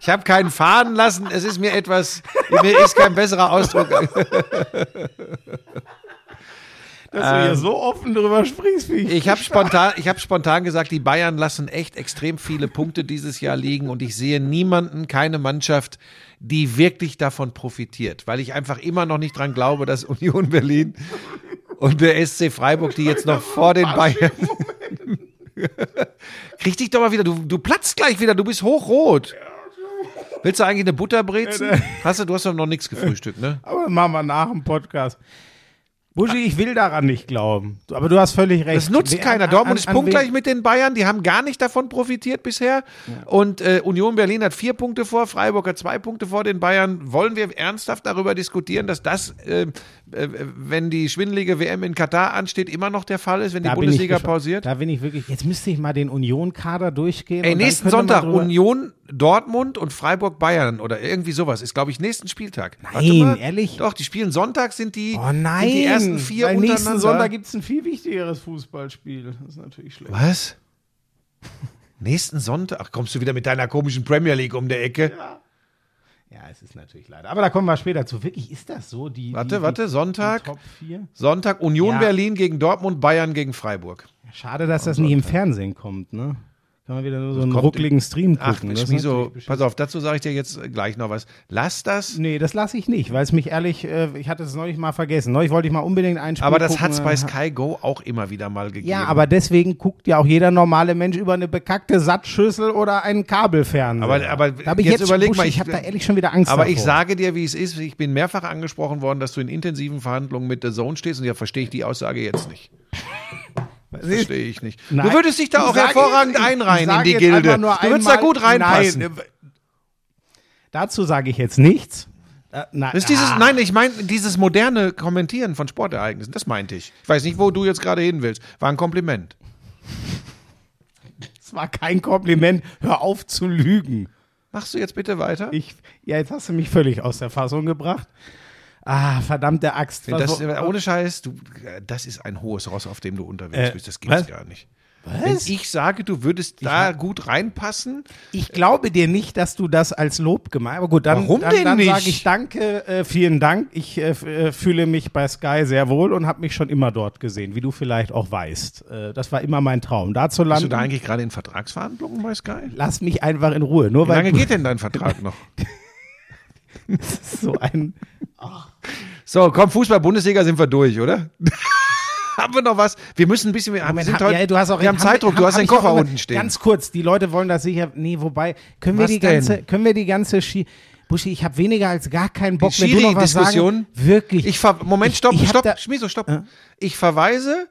Ich habe keinen fahren lassen. Es ist mir etwas, mir ist kein besserer Ausdruck. Dass du hier so offen drüber sprichst, wie ich. Ich habe spontan, ich hab spontan gesagt, die Bayern lassen echt extrem viele Punkte dieses Jahr liegen und ich sehe niemanden, keine Mannschaft, die wirklich davon profitiert, weil ich einfach immer noch nicht dran glaube, dass Union Berlin und der SC Freiburg, die jetzt noch vor den Bayern. Krieg dich doch mal wieder, du, du platzt gleich wieder, du bist hochrot. Willst du eigentlich eine Butterbrezen? Hast du, du hast doch noch nichts gefrühstückt, ne? Aber machen wir nach dem Podcast. Buschi, ich will daran nicht glauben. Aber du hast völlig recht. Das nutzt Wer- keiner. an- Dortmund an- ist an punktgleich wen- mit den Bayern. Die haben gar nicht davon profitiert bisher. Und äh, Union Berlin hat vier Punkte vor, Freiburg hat zwei Punkte vor den Bayern. Wollen wir ernsthaft darüber diskutieren, dass das, äh, wenn die schwindelige WM in Katar ansteht, immer noch der Fall ist, wenn die Da ich Bundesliga pausiert? Da bin ich wirklich. Jetzt müsste ich mal den Union-Kader durchgehen. Ey, nächsten Sonntag Union, Dortmund und Freiburg Bayern oder irgendwie sowas. Ist, glaube ich, nächsten Spieltag. Nein, ehrlich? Doch, die spielen Sonntag, sind die, Oh nein. sind die ersten vier Weil nächsten. Sonntag gibt es ein viel wichtigeres Fußballspiel. Das ist natürlich schlecht. Was? Nächsten Sonntag? Ach, kommst du wieder mit deiner komischen Premier League um der Ecke? Ja, es ist natürlich leider. Aber da kommen wir später zu. Wirklich, ist das so? Die, Warte, die, warte, Sonntag. Die Top 4? Sonntag Union Ja. Berlin gegen Dortmund, Bayern gegen Freiburg. Schade, dass das nie im Fernsehen kommt, ne? Kann man wieder nur so einen ruckligen Stream Ach, gucken. Ist Schmiso, pass auf, dazu sage ich dir jetzt gleich noch was. Lass das. Nee, das lasse ich nicht, weil es mich ehrlich, äh, ich hatte es neulich mal vergessen. Neulich wollte ich mal unbedingt ein Spiel Aber das gucken, hat's bei äh, Sky Go auch immer wieder mal gegeben. Ja, aber deswegen guckt ja auch jeder normale Mensch über eine bekackte Sattschüssel oder einen Kabelfernseher. Aber- aber da ich jetzt jetzt, überleg mal, ich, ich- habe da ehrlich schon wieder Angst Aber davor. ich sage dir, wie es ist. Ich bin mehrfach angesprochen worden, dass du in intensiven Verhandlungen mit der Zone stehst und ja, verstehe ich die Aussage jetzt nicht. Verstehe ich nicht. Nein. du würdest dich da auch sage hervorragend einreihen in die Gilde. Du würdest da einmal- gut reinpassen. Nein, dazu sage ich jetzt nichts. Äh, na, Das ist dieses, ah, nein, ich meine dieses moderne Kommentieren von Sportereignissen, das meinte ich. Ich weiß nicht, wo du jetzt gerade hin willst. War ein Kompliment. Das war kein Kompliment. Hör auf zu lügen. Machst du jetzt bitte weiter? Ich, ja, jetzt hast du mich völlig aus der Fassung gebracht. Ah, verdammte Axt. Das, Was- ohne Scheiß, du, das ist ein hohes Ross, auf dem du unterwegs Äh, bist. Das gibt's was? gar nicht. Wenn ich sage, du würdest da gut reinpassen, Ich glaube dir nicht, dass du das als Lob gemeint Aber gut, dann, Warum dann, denn dann nicht? sage ich danke, äh, vielen Dank. Ich äh, äh, fühle mich bei Sky sehr wohl und habe mich schon immer dort gesehen, wie du vielleicht auch weißt. Äh, das war immer mein Traum, da zu bist landen. du da eigentlich gerade in Vertragsverhandlungen bei Sky? Lass mich einfach in Ruhe. Nur Wie weil lange geht denn dein Vertrag noch? so ein So, komm, Fußball-Bundesliga sind wir durch, oder? haben wir noch was? Wir müssen ein bisschen, wir, haben, wir sind heute, ja, du hast auch wir haben. Zeitdruck, du hab- hast den ich auch Koffer unten stehen. Ganz kurz, die Leute wollen das sicher. Nee, wobei, können wir Was die denn? ganze, können wir die ganze Ski. Buschi, ich habe weniger als gar keinen Bock, du was Schiri-Diskussion. Wirklich. Ich ver Moment, Ich- stopp, ich hab stopp, da- Schmieso, stopp. Ich verweise,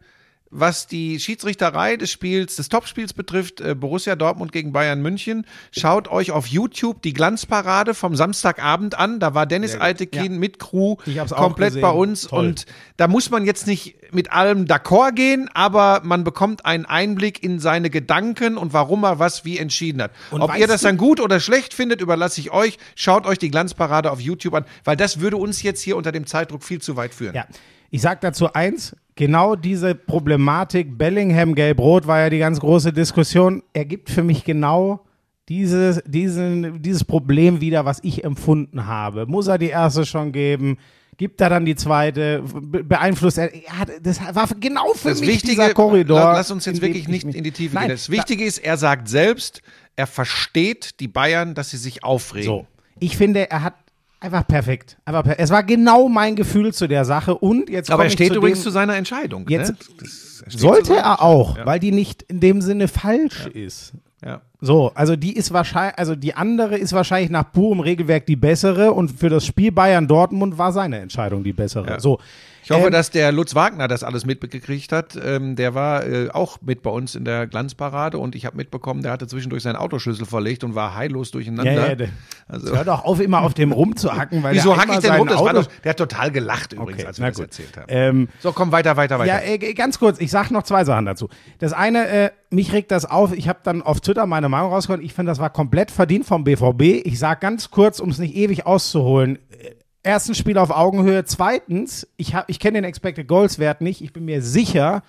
was die Schiedsrichterei des Spiels, des Topspiels betrifft, äh, Borussia Dortmund gegen Bayern München. Schaut euch auf YouTube die Glanzparade vom Samstagabend an. Da war Dennis Altekin mit Crew komplett bei uns. Toll. Und da muss man jetzt nicht mit allem d'accord gehen, aber man bekommt einen Einblick in seine Gedanken und warum er was wie entschieden hat. Und Ob ihr das dann gut oder schlecht findet, überlasse ich euch. Schaut euch die Glanzparade auf YouTube an, weil das würde uns jetzt hier unter dem Zeitdruck viel zu weit führen. Ja, ich sag dazu eins, genau diese Problematik Bellingham Gelb-Rot war ja die ganz große Diskussion, ergibt für mich genau dieses, diesen, dieses Problem wieder, was ich empfunden habe. Muss er die erste schon geben? Gibt er dann die zweite? Be beeinflusst er? Ja, das war genau für Das mich Wichtige, dieser Korridor. la- lass uns jetzt wirklich ich nicht in die Tiefe Nein, gehen. Das Wichtige ist, er sagt selbst, er versteht die Bayern, dass sie sich aufregen. So. Ich finde, er hat einfach perfekt. Einfach per es war genau mein Gefühl zu der Sache und jetzt Aber er steht zu übrigens dem, zu seiner Entscheidung. Jetzt- ne? Steht zu Sollte er auch, Ja. weil die nicht in dem Sinne falsch ist. Ja. So, also die ist wahrscheinlich, also die andere ist wahrscheinlich nach purem Regelwerk die bessere und für das Spiel Bayern Dortmund war seine Entscheidung die bessere. Ja. So. Ich hoffe, Ähm, dass der Lutz Wagner das alles mitgekriegt hat. Ähm, der war äh, auch mit bei uns in der Glanzparade und ich habe mitbekommen, der hatte zwischendurch seinen Autoschlüssel verlegt und war heillos durcheinander. ja, ja, der, Also- hör doch auf, immer auf dem rumzuhacken, weil Wieso hacke ich denn rum? Das war Auto- doch, der hat total gelacht übrigens, Okay, als wir das gut. erzählt haben. Ähm, so, komm weiter, weiter, weiter. Ja, äh, ganz kurz, ich sag noch zwei Sachen dazu. Das eine, äh, mich regt das auf, ich habe dann auf Twitter meine Meinung rausgehauen, ich finde, das war komplett verdient vom BVB. Ich sag ganz kurz, um es nicht ewig auszuholen, äh, erstens Spiel auf Augenhöhe, zweitens, ich, ich kenne den Expected Goals Wert nicht, ich bin mir sicher,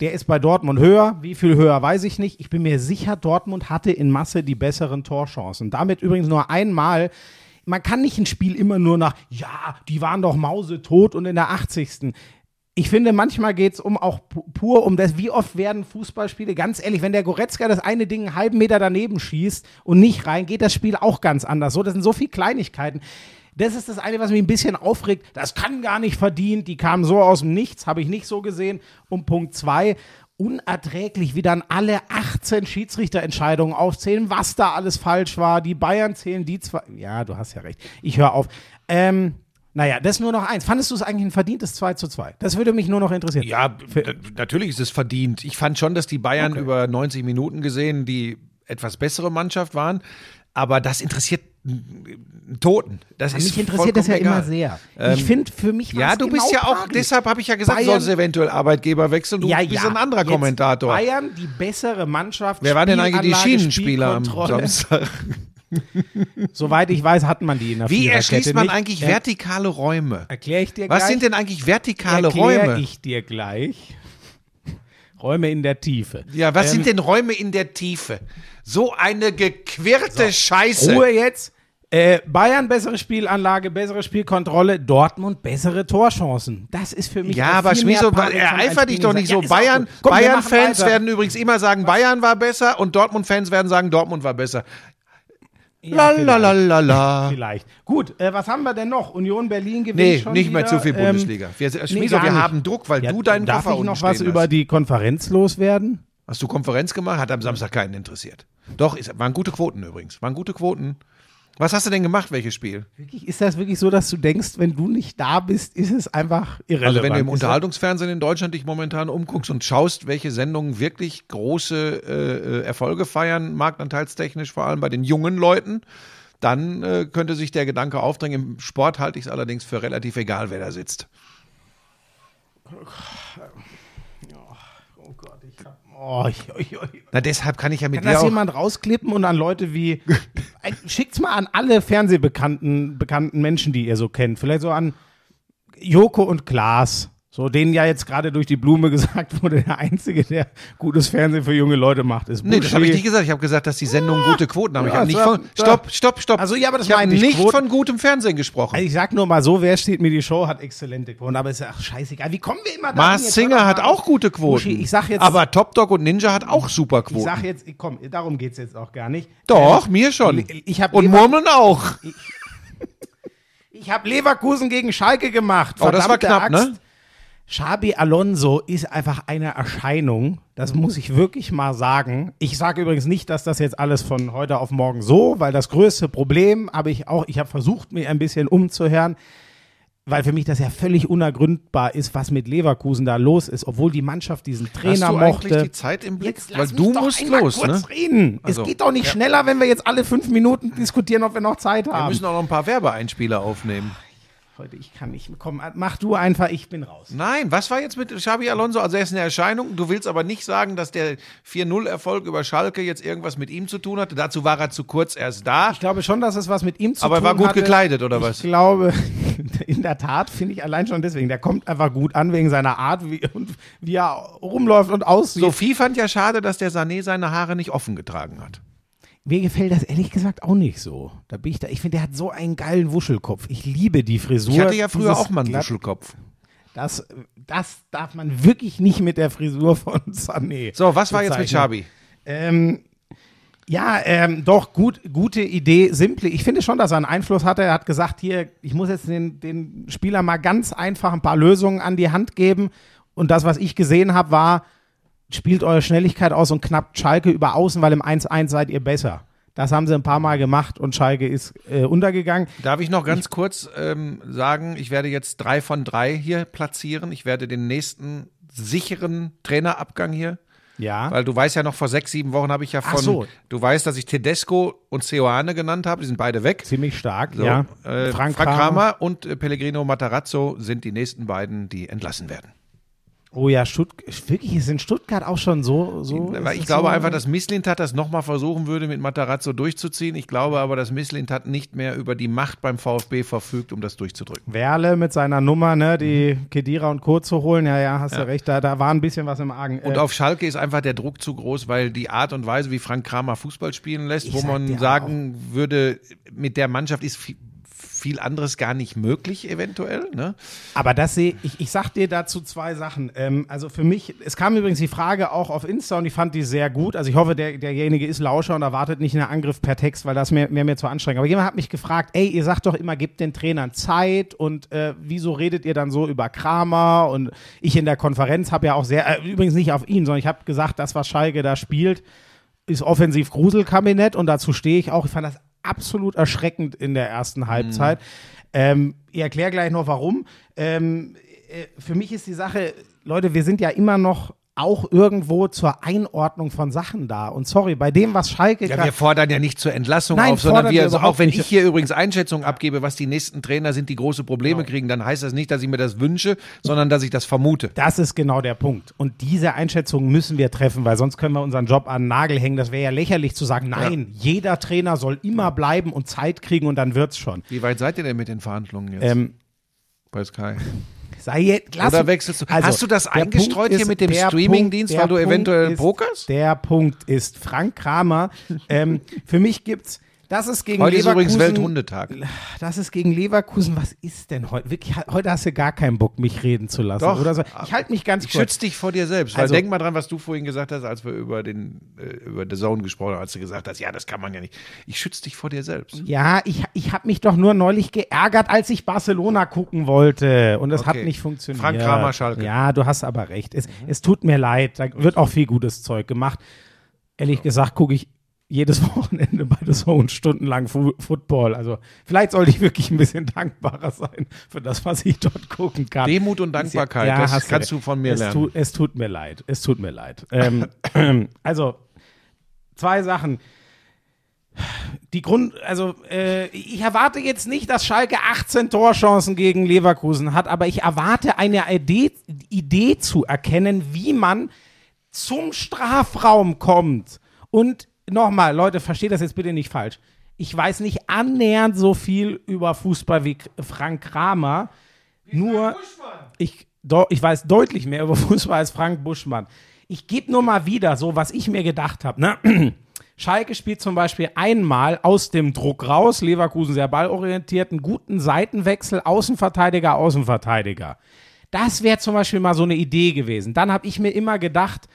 Der ist bei Dortmund höher. Wie viel höher, weiß ich nicht. Ich bin mir sicher, Dortmund hatte in Masse die besseren Torchancen. Damit übrigens nur einmal. Man kann nicht ein Spiel immer nur nach, ja, die waren doch mausetot und in der 80. Ich finde, manchmal geht es um auch pu- pur um das, wie oft werden Fußballspiele, ganz ehrlich, wenn der Goretzka das eine Ding einen halben Meter daneben schießt und nicht rein, geht das Spiel auch ganz anders. So, das sind so viele Kleinigkeiten. Das ist das eine, was mich ein bisschen aufregt. Das kann gar nicht verdient. Die kamen so aus dem Nichts, habe ich nicht so gesehen. Und Punkt zwei, unerträglich, wie dann alle 18 Schiedsrichterentscheidungen aufzählen, was da alles falsch war. Die Bayern zählen die zwei. Ja, du hast ja recht. Ich höre auf. Ähm, naja, das nur noch eins. Fandest du es eigentlich ein verdientes 2 zu 2? Das würde mich nur noch interessieren. Ja, natürlich ist es verdient. Ich fand schon, dass die Bayern über 90 Minuten gesehen die etwas bessere Mannschaft waren. Aber das interessiert Toten. Das ist Mich interessiert das ja vollkommen immer egal. sehr. ich finde, für mich Ja, war's du bist genau ja auch, deshalb habe ich ja gesagt, Bayern- sollst eventuell Arbeitgeber wechseln. Du bist ein anderer Jetzt Kommentator. Bayern, die bessere Mannschaft. Wer waren denn eigentlich die Schienenspieler am. Samstag? Soweit ich weiß, hatten man die in der Wie erschließt man nicht. eigentlich Ja, vertikale Räume? Erkläre ich dir Was gleich. sind denn eigentlich vertikale Erklär Räume? ich dir gleich. Räume in der Tiefe. Ja, was Ähm, sind denn Räume in der Tiefe? So eine gequirlte Scheiße. Ruhe jetzt. Äh, Bayern bessere Spielanlage, bessere Spielkontrolle, Dortmund bessere Torchancen. Das ist für mich Ja, aber Schmieso, ereifer ein dich doch nicht so. Ja, Bayern, Bayern-Fans werden übrigens immer sagen, Bayern war besser und Dortmund-Fans werden sagen, Dortmund war besser. La la la la la. Vielleicht. Gut, äh, was haben wir denn noch? Union Berlin gewinnt Nee, schon nicht mehr wieder. zu viel Ähm, Bundesliga. Wir, nee, Schmieso, gar wir nicht. haben Druck, weil Ja, du deinen darf Koffer ich noch was über die Konferenz loswerden? Hast du Konferenz gemacht? Hat am Samstag keinen interessiert. Doch, ist, waren gute Quoten übrigens. Waren gute Quoten. Was hast du denn gemacht, welches Spiel? Wirklich, ist das wirklich so, dass du denkst, wenn du nicht da bist, ist es einfach irrelevant? Also wenn du im das- Unterhaltungsfernsehen in Deutschland dich momentan umguckst und schaust, welche Sendungen wirklich große äh, äh, Erfolge feiern, marktanteilstechnisch vor allem bei den jungen Leuten, dann äh, könnte sich der Gedanke aufdrängen. Im Sport halte ich es allerdings für relativ egal, wer da sitzt. Oh Gott, ich hab, oh, ich, ich, ich, Na, deshalb kann ich ja mit Kann dir das auch... jemand rausklippen und an Leute wie. Schickt's mal an alle fernsehbekannten bekannten Menschen, die ihr so kennt. Vielleicht so an Joko und Klaas. So, denen ja jetzt gerade durch die Blume gesagt wurde, der Einzige, der gutes Fernsehen für junge Leute macht, ist Nee, das habe ich nicht gesagt. Ich habe gesagt, dass die Sendungen gute Quoten haben. Ich Ja, habe nicht von... Stopp, stopp, stopp. Also, ja, aber das ich habe ich, nicht Quoten- von gutem Fernsehen gesprochen. Also ich sag nur mal so, wer steht mir die Show, hat exzellente Quoten, aber ist ja ach, scheißegal. Wie kommen wir immer da? Mars Singer hat auch gute Quoten. Buschi, ich sag jetzt- aber Top Dog und Ninja hat auch super Ich Quoten. sag jetzt, komm, darum geht's jetzt auch gar nicht. Doch, Ähm, mir schon. Ich habe und Murmeln auch. Ich habe Leverkusen gegen Schalke gemacht. Oh, das war Verdammte knapp, ne? Xabi Alonso ist einfach eine Erscheinung. Das muss ich wirklich mal sagen. Ich sage übrigens nicht, dass das jetzt alles von heute auf morgen so, weil das größte Problem habe ich auch, ich habe versucht, mir ein bisschen umzuhören, weil für mich das ja völlig unergründbar ist, was mit Leverkusen da los ist, obwohl die Mannschaft diesen Trainer Hast du mochte. eigentlich die Zeit im Blick? Jetzt Weil du musst los, kurz ne? reden. Also, es geht doch nicht schneller, wenn wir jetzt alle fünf Minuten diskutieren, ob wir noch Zeit Wir haben. müssen auch noch ein paar Werbeeinspieler aufnehmen. Heute, ich kann nicht. Komm, mach du einfach, ich bin raus. Nein, was war jetzt mit Xabi Alonso? Also er ist eine Erscheinung. Du willst aber nicht sagen, dass der 4-0-Erfolg über Schalke jetzt irgendwas mit ihm zu tun hatte. Dazu war er zu kurz erst da. Ich glaube schon, dass es was mit ihm zu Aber er tun war gut hatte. gekleidet, oder ich was? Ich glaube, in der Tat finde ich allein schon deswegen. Der kommt einfach gut an wegen seiner Art, wie, und wie er rumläuft und aussieht. Sophie fand ja schade, dass der Sané seine Haare nicht offen getragen hat. Mir gefällt das ehrlich gesagt auch nicht so. Da bin ich da. Ich finde, der hat so einen geilen Wuschelkopf. Ich liebe die Frisur. Ich hatte ja früher auch mal einen glatt- Wuschelkopf. Das, das darf man wirklich nicht mit der Frisur von Sané. So, was war jetzt mit. Xabi? Ähm, ja, ähm, doch, gut, gute Idee, simple. Ich finde schon, dass er einen Einfluss hatte. Er hat gesagt, hier, ich muss jetzt den, den Spieler mal ganz einfach ein paar Lösungen an die Hand geben. Und das, was ich gesehen habe, war, spielt eure Schnelligkeit aus und knappt Schalke über außen, weil im 1-1 seid ihr besser. Das haben sie ein paar Mal gemacht und Schalke ist äh, untergegangen. Darf ich noch ganz kurz ähm, sagen, ich werde jetzt drei von drei hier platzieren. Ich werde den nächsten sicheren Trainerabgang hier Ja. Weil du weißt ja noch, vor sechs, sieben Wochen habe ich ja Ach von, so. du weißt, dass ich Tedesco und Seoane genannt habe, die sind beide weg. Ziemlich stark, So, ja. äh, Frank, Kramer. und äh, Pellegrino Matarazzo sind die nächsten beiden, die entlassen werden. Oh ja, Stuttgart, wirklich ist in Stuttgart auch schon so. so ich glaube so, einfach, dass Misslintat das nochmal versuchen würde, mit Matarazzo durchzuziehen. Ich glaube aber, dass Misslintat nicht mehr über die Macht beim VfB verfügt, um das durchzudrücken. Werle mit seiner Nummer, ne, die Kedira und Co. zu holen. Ja, ja, hast du recht, da, da war ein bisschen was im Argen. Und Äh, auf Schalke ist einfach der Druck zu groß, weil die Art und Weise, wie Frank Kramer Fußball spielen lässt, wo man sagen würde, mit der Mannschaft ist viel, viel anderes gar nicht möglich, eventuell. Ne? Aber das sehe ich, ich sag dir dazu zwei Sachen. Ähm, also für mich, es kam übrigens die Frage auch auf Insta und ich fand die sehr gut. Also ich hoffe, der, derjenige ist Lauscher und erwartet nicht einen Angriff per Text, weil das wäre mir, zu anstrengend. Aber jemand hat mich gefragt, ey, ihr sagt doch immer, gebt den Trainern Zeit und äh, wieso redet ihr dann so über Kramer? Und ich in der Konferenz habe ja auch sehr, äh, übrigens nicht auf ihn, sondern ich habe gesagt, das, was Schalke da spielt, ist offensiv Gruselkabinett und dazu stehe ich auch. Ich fand das absolut erschreckend in der ersten Halbzeit. Ähm, ich erkläre gleich noch warum. Ähm, äh, für mich ist die Sache, Leute, wir sind ja immer noch auch irgendwo zur Einordnung von Sachen da. Und sorry, bei dem, was Schalke Ja, wir fordern ja nicht zur Entlassung Nein, auf, sondern wir, also auch wenn ich hier übrigens Einschätzungen abgebe, was die nächsten Trainer sind, die große Probleme Genau. kriegen, dann heißt das nicht, dass ich mir das wünsche, sondern dass ich das vermute. Das ist genau der Punkt. Und diese Einschätzung müssen wir treffen, weil sonst können wir unseren Job an den Nagel hängen. Das wäre ja lächerlich zu sagen, nein, jeder Trainer soll immer bleiben und Zeit kriegen und dann wird's schon. Wie weit seid ihr denn mit den Verhandlungen jetzt Ähm, bei Sky? Sei jetzt, lass Oder wechselst du? Also, Hast du das eingestreut Punkt hier ist- mit dem Streamingdienst, Punkt- weil du der eventuell Punkt ist, pokerst? Der Punkt ist, Frank Kramer, ähm, für mich gibt's, das ist gegen Heute ist Leverkusen. übrigens Welthundetag. Das ist gegen Leverkusen. Was ist denn heute? Wirklich, heute hast du gar keinen Bock, mich reden zu lassen. Doch. Oder so. Ich halte mich ganz Ich kurz. schütze dich vor dir selbst. Weil Also- denk mal dran, was du vorhin gesagt hast, als wir über den äh, über The Zone gesprochen haben, als du gesagt hast, ja, das kann man ja nicht. Ich schütze dich vor dir selbst. Ja, ich, ich habe mich doch nur neulich geärgert, als ich Barcelona gucken wollte. Und es hat Okay. nicht funktioniert. Frank Kramer, Schalke. Ja, du hast aber recht. Es, es tut mir leid. Da wird auch viel gutes Zeug gemacht. Ehrlich gesagt gucke ich jedes Wochenende bei The Zone stundenlang Fu Football. Also vielleicht sollte ich wirklich ein bisschen dankbarer sein für das, was ich dort gucken kann. Demut und Dankbarkeit, Ja, das hast kannst du von mir es lernen. Tut, es tut mir leid. Es tut mir leid. Ähm, also, zwei Sachen. Die Grund, also äh, ich erwarte jetzt nicht, dass Schalke 18 Torchancen gegen Leverkusen hat, aber ich erwarte eine Idee, Idee zu erkennen, wie man zum Strafraum kommt. Und nochmal, Leute, versteht das jetzt bitte nicht falsch. Ich weiß nicht annähernd so viel über Fußball wie Frank Kramer. nur ich, do, ich weiß deutlich mehr über Fußball als Frank Buschmann. Ich gebe nur mal wieder so, was ich mir gedacht habe. Ne? Schalke spielt zum Beispiel einmal aus dem Druck raus, Leverkusen sehr ballorientiert, einen guten Seitenwechsel, Außenverteidiger, Außenverteidiger. Das wäre zum Beispiel mal so eine Idee gewesen. Dann habe ich mir immer gedacht,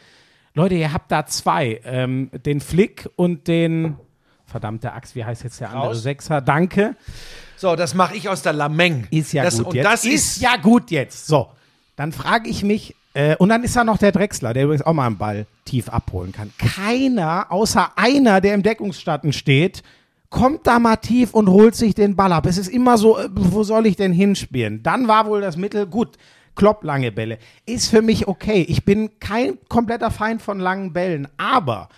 Leute, ihr habt da zwei, ähm, den Flick und den, verdammte Axt, wie heißt jetzt der andere Raus. Sechser? Danke. So, das mache ich aus der Lameng. Ist ja das, gut und jetzt. das ist, ja gut jetzt. So, dann frage ich mich, äh, und dann ist da noch der Drechsler, der übrigens auch mal einen Ball tief abholen kann. Keiner, außer einer, der im Deckungsstatten steht, kommt da mal tief und holt sich den Ball ab. Es ist immer so, äh, wo soll ich denn hinspielen? Dann war wohl das Mittel, gut, Klopp lange Bälle. Ist für mich okay. Ich bin kein kompletter Feind von langen Bällen, aber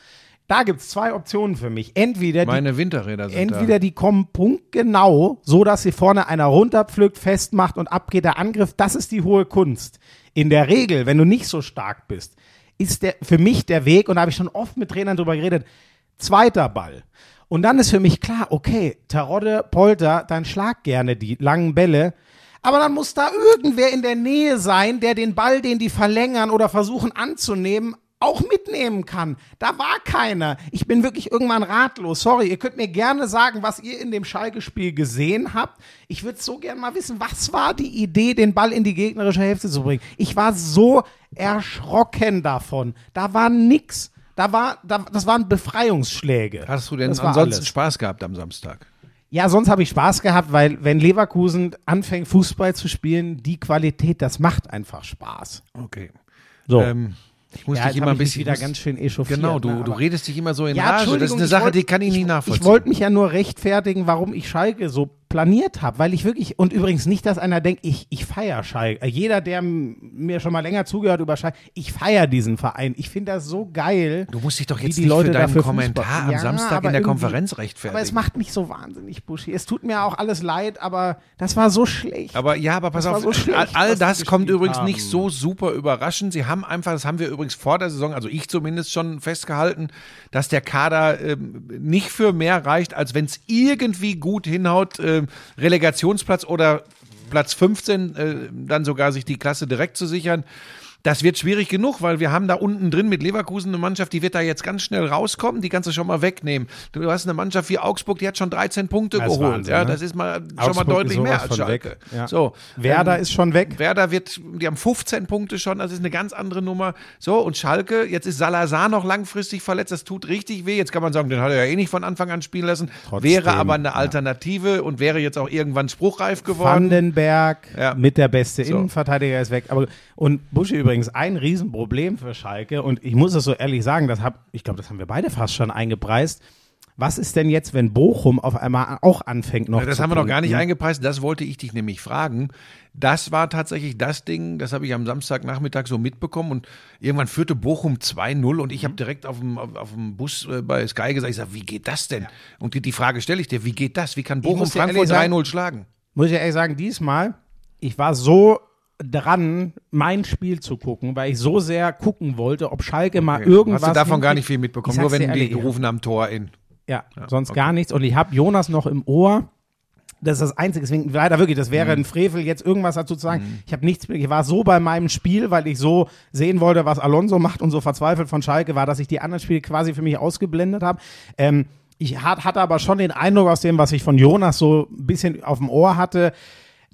da gibt es zwei Optionen für mich. Entweder die meine Winterräder sind Entweder die kommen punktgenau, so dass sie vorne einer runterpflückt, festmacht und abgeht der Angriff. Das ist die hohe Kunst. In der Regel, wenn du nicht so stark bist, ist der für mich der Weg, und da habe ich schon oft mit Trainern drüber geredet, zweiter Ball. Und dann ist für mich klar, okay, Terodde, Polter, dann schlag gerne die langen Bälle. Aber dann muss da irgendwer in der Nähe sein, der den Ball, den die verlängern oder versuchen anzunehmen, auch mitnehmen kann. Da war keiner. Ich bin wirklich irgendwann ratlos. Sorry, ihr könnt mir gerne sagen, was ihr in dem Schalke-Spiel gesehen habt. Ich würde so gerne mal wissen, was war die Idee, den Ball in die gegnerische Hälfte zu bringen. Ich war so erschrocken davon. Da war nix. Da war, da, das waren Befreiungsschläge. Hast du denn Das ansonsten. Spaß gehabt am Samstag? Ja, sonst habe ich Spaß gehabt, weil wenn Leverkusen anfängt, Fußball zu spielen, die Qualität, das macht einfach Spaß. Okay. So. Ähm, ich muss ja, dich immer ein ich bisschen wieder muss- ganz schön echauffiert. Genau, du, ne, du redest dich immer so in Ja, Rage. Das ist eine ich Sache, wollt- die kann ich nicht Ich nachvollziehen. wollte mich ja nur rechtfertigen, warum ich Schalke so planiert habe, weil ich wirklich, und übrigens nicht, dass einer denkt, ich, ich feiere Schalke. Äh, Jeder, der mir schon mal länger zugehört über Schalke, ich feiere diesen Verein. Ich finde das so geil. Du musst dich doch jetzt die nicht Leute für deinen dafür Kommentar am Ja, Samstag in der Konferenz rechtfertigen. Aber es macht mich so wahnsinnig, Buschi. Es tut mir auch alles leid, aber das war so schlecht. Aber ja, aber pass Das auf, so schlecht, all, das kommt übrigens haben. nicht so super überraschend. Sie haben einfach, das haben wir übrigens vor der Saison, also ich zumindest schon festgehalten, dass der Kader ähm, nicht für mehr reicht, als wenn es irgendwie gut hinhaut, ähm, Relegationsplatz oder Platz 15, äh, dann sogar sich die Klasse direkt zu sichern. Das wird schwierig genug, weil wir haben da unten drin mit Leverkusen eine Mannschaft, die wird da jetzt ganz schnell rauskommen, die kannst du schon mal wegnehmen. Du hast eine Mannschaft wie Augsburg, die hat schon 13 Punkte Das geholt. Wahnsinn, ja, ne? das ist mal schon mal Augsburg deutlich mehr als. Schalke. Ja. So, Werder ähm, ist schon weg. Werder wird, die haben 15 Punkte schon, das ist eine ganz andere Nummer. So, und Schalke, jetzt ist Salazar noch langfristig verletzt, das tut richtig weh. Jetzt kann man sagen, den hat er ja eh nicht von Anfang an spielen lassen. Trotzdem, wäre aber eine ja. Alternative und wäre jetzt auch irgendwann spruchreif geworden. Vandenberg Ja. mit der beste So. Innenverteidiger ist weg. Aber, und Buschi übrigens ein Riesenproblem für Schalke. Und ich muss es so ehrlich sagen, das hab, ich glaube, das haben wir beide fast schon eingepreist. Was ist denn jetzt, wenn Bochum auf einmal auch anfängt noch Ja, das haben wir noch gar nicht eingepreist. Das wollte ich dich nämlich fragen. Das war tatsächlich das Ding, das habe ich am Samstagnachmittag so mitbekommen und irgendwann führte Bochum 2-0 und ich habe direkt auf dem, auf, auf dem Bus äh, bei Sky gesagt, ich sag, wie geht das denn? Und die, die Frage stelle ich dir, wie geht das? Wie kann Bochum Frankfurt ehrlich sagen- 3-0 schlagen? Muss ich ehrlich sagen, diesmal, ich war so dran, mein Spiel zu gucken, weil ich so sehr gucken wollte, ob Schalke mal irgendwas. Hast du davon gar nicht viel mitbekommen, nur wenn die ehrlich, gerufen haben Tor in. Ja, sonst gar nichts. Und ich habe Jonas noch im Ohr. Das ist das Einzige. Deswegen, leider wirklich, das Mhm. wäre ein Frevel, jetzt irgendwas dazu zu sagen. Ich habe nichts mehr. Ich war so bei meinem Spiel, weil ich so sehen wollte, was Alonso macht und so verzweifelt von Schalke war, dass ich die anderen Spiele quasi für mich ausgeblendet habe. Ähm, ich hat, hatte aber schon den Eindruck aus dem, was ich von Jonas so ein bisschen auf dem Ohr hatte,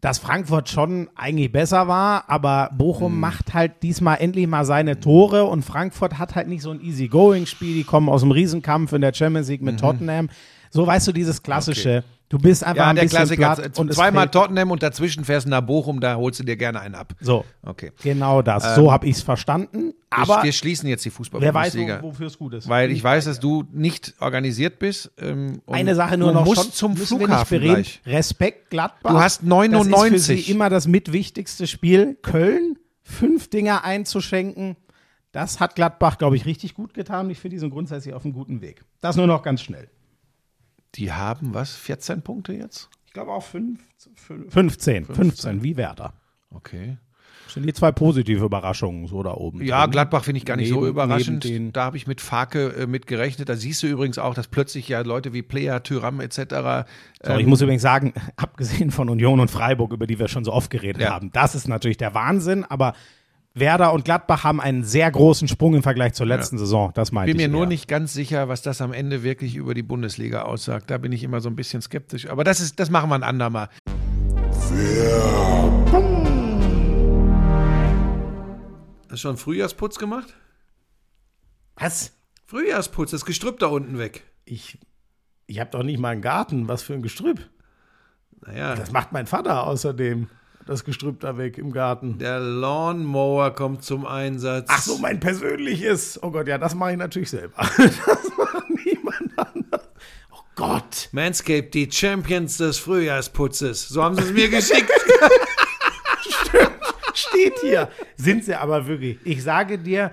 dass Frankfurt schon eigentlich besser war, aber Bochum macht halt diesmal endlich mal seine Tore und Frankfurt hat halt nicht so ein Easy-Going-Spiel. Die kommen aus dem Riesenkampf in der Champions League mit Tottenham. So weißt du, dieses klassische. Du bist einfach Ja, ein der bisschen Klassiker. platt und Zweimal Tottenham und dazwischen fährst du nach Bochum, da holst du dir gerne einen ab. So, Okay. genau das. so habe ich es verstanden. Aber wir schließen jetzt die wer weiß, Fußball-Bundesliga. wo- wofür es gut ist. Weil ich weiß, dass du nicht organisiert bist. Ähm, Eine Sache nur du noch musst schon, zum Flughafen gleich. Respekt Gladbach. Du hast Das ist 99. für sie immer das mitwichtigste Spiel. Köln, fünf Dinger einzuschenken. Das hat Gladbach, glaube ich, richtig gut getan. Ich finde, die sind grundsätzlich auf einem guten Weg. Das nur noch ganz schnell. Die haben was? 14 Punkte jetzt? Ich glaube auch fünf, fünf, 15, 15, wie Werder. Okay. Das sind die zwei positive Überraschungen so da oben. Ja, drin. Gladbach finde ich gar nicht so Neben- überraschend. neben den- Da habe ich mit Farke äh, mit gerechnet. Da siehst du übrigens auch, dass plötzlich ja Leute wie Player, Tyram etc. So, ähm, ich muss übrigens sagen, abgesehen von Union und Freiburg, über die wir schon so oft geredet Ja. haben, das ist natürlich der Wahnsinn, aber Werder und Gladbach haben einen sehr großen Sprung im Vergleich zur letzten Saison. Das meinte bin mir ich nur nicht ganz sicher, was das am Ende wirklich über die Bundesliga aussagt. Da bin ich immer so ein bisschen skeptisch. Aber das ist, das machen wir ein andermal. Hast du schon Frühjahrsputz gemacht? Was? Frühjahrsputz, das Gestrüpp da unten weg. Ich, ich habe doch nicht mal einen Garten. Was für ein Gestrüpp. Naja, Das macht mein Vater außerdem. Das Gestrüpp da weg im Garten. der Lawnmower kommt zum Einsatz. Ach so, mein persönliches. Oh Gott, ja, das mache ich natürlich selber. Das macht niemand anders. Oh Gott. Manscaped, die Champions des Frühjahrsputzes. So haben sie es mir geschickt. steht hier. Sind sie aber wirklich. Ich sage dir,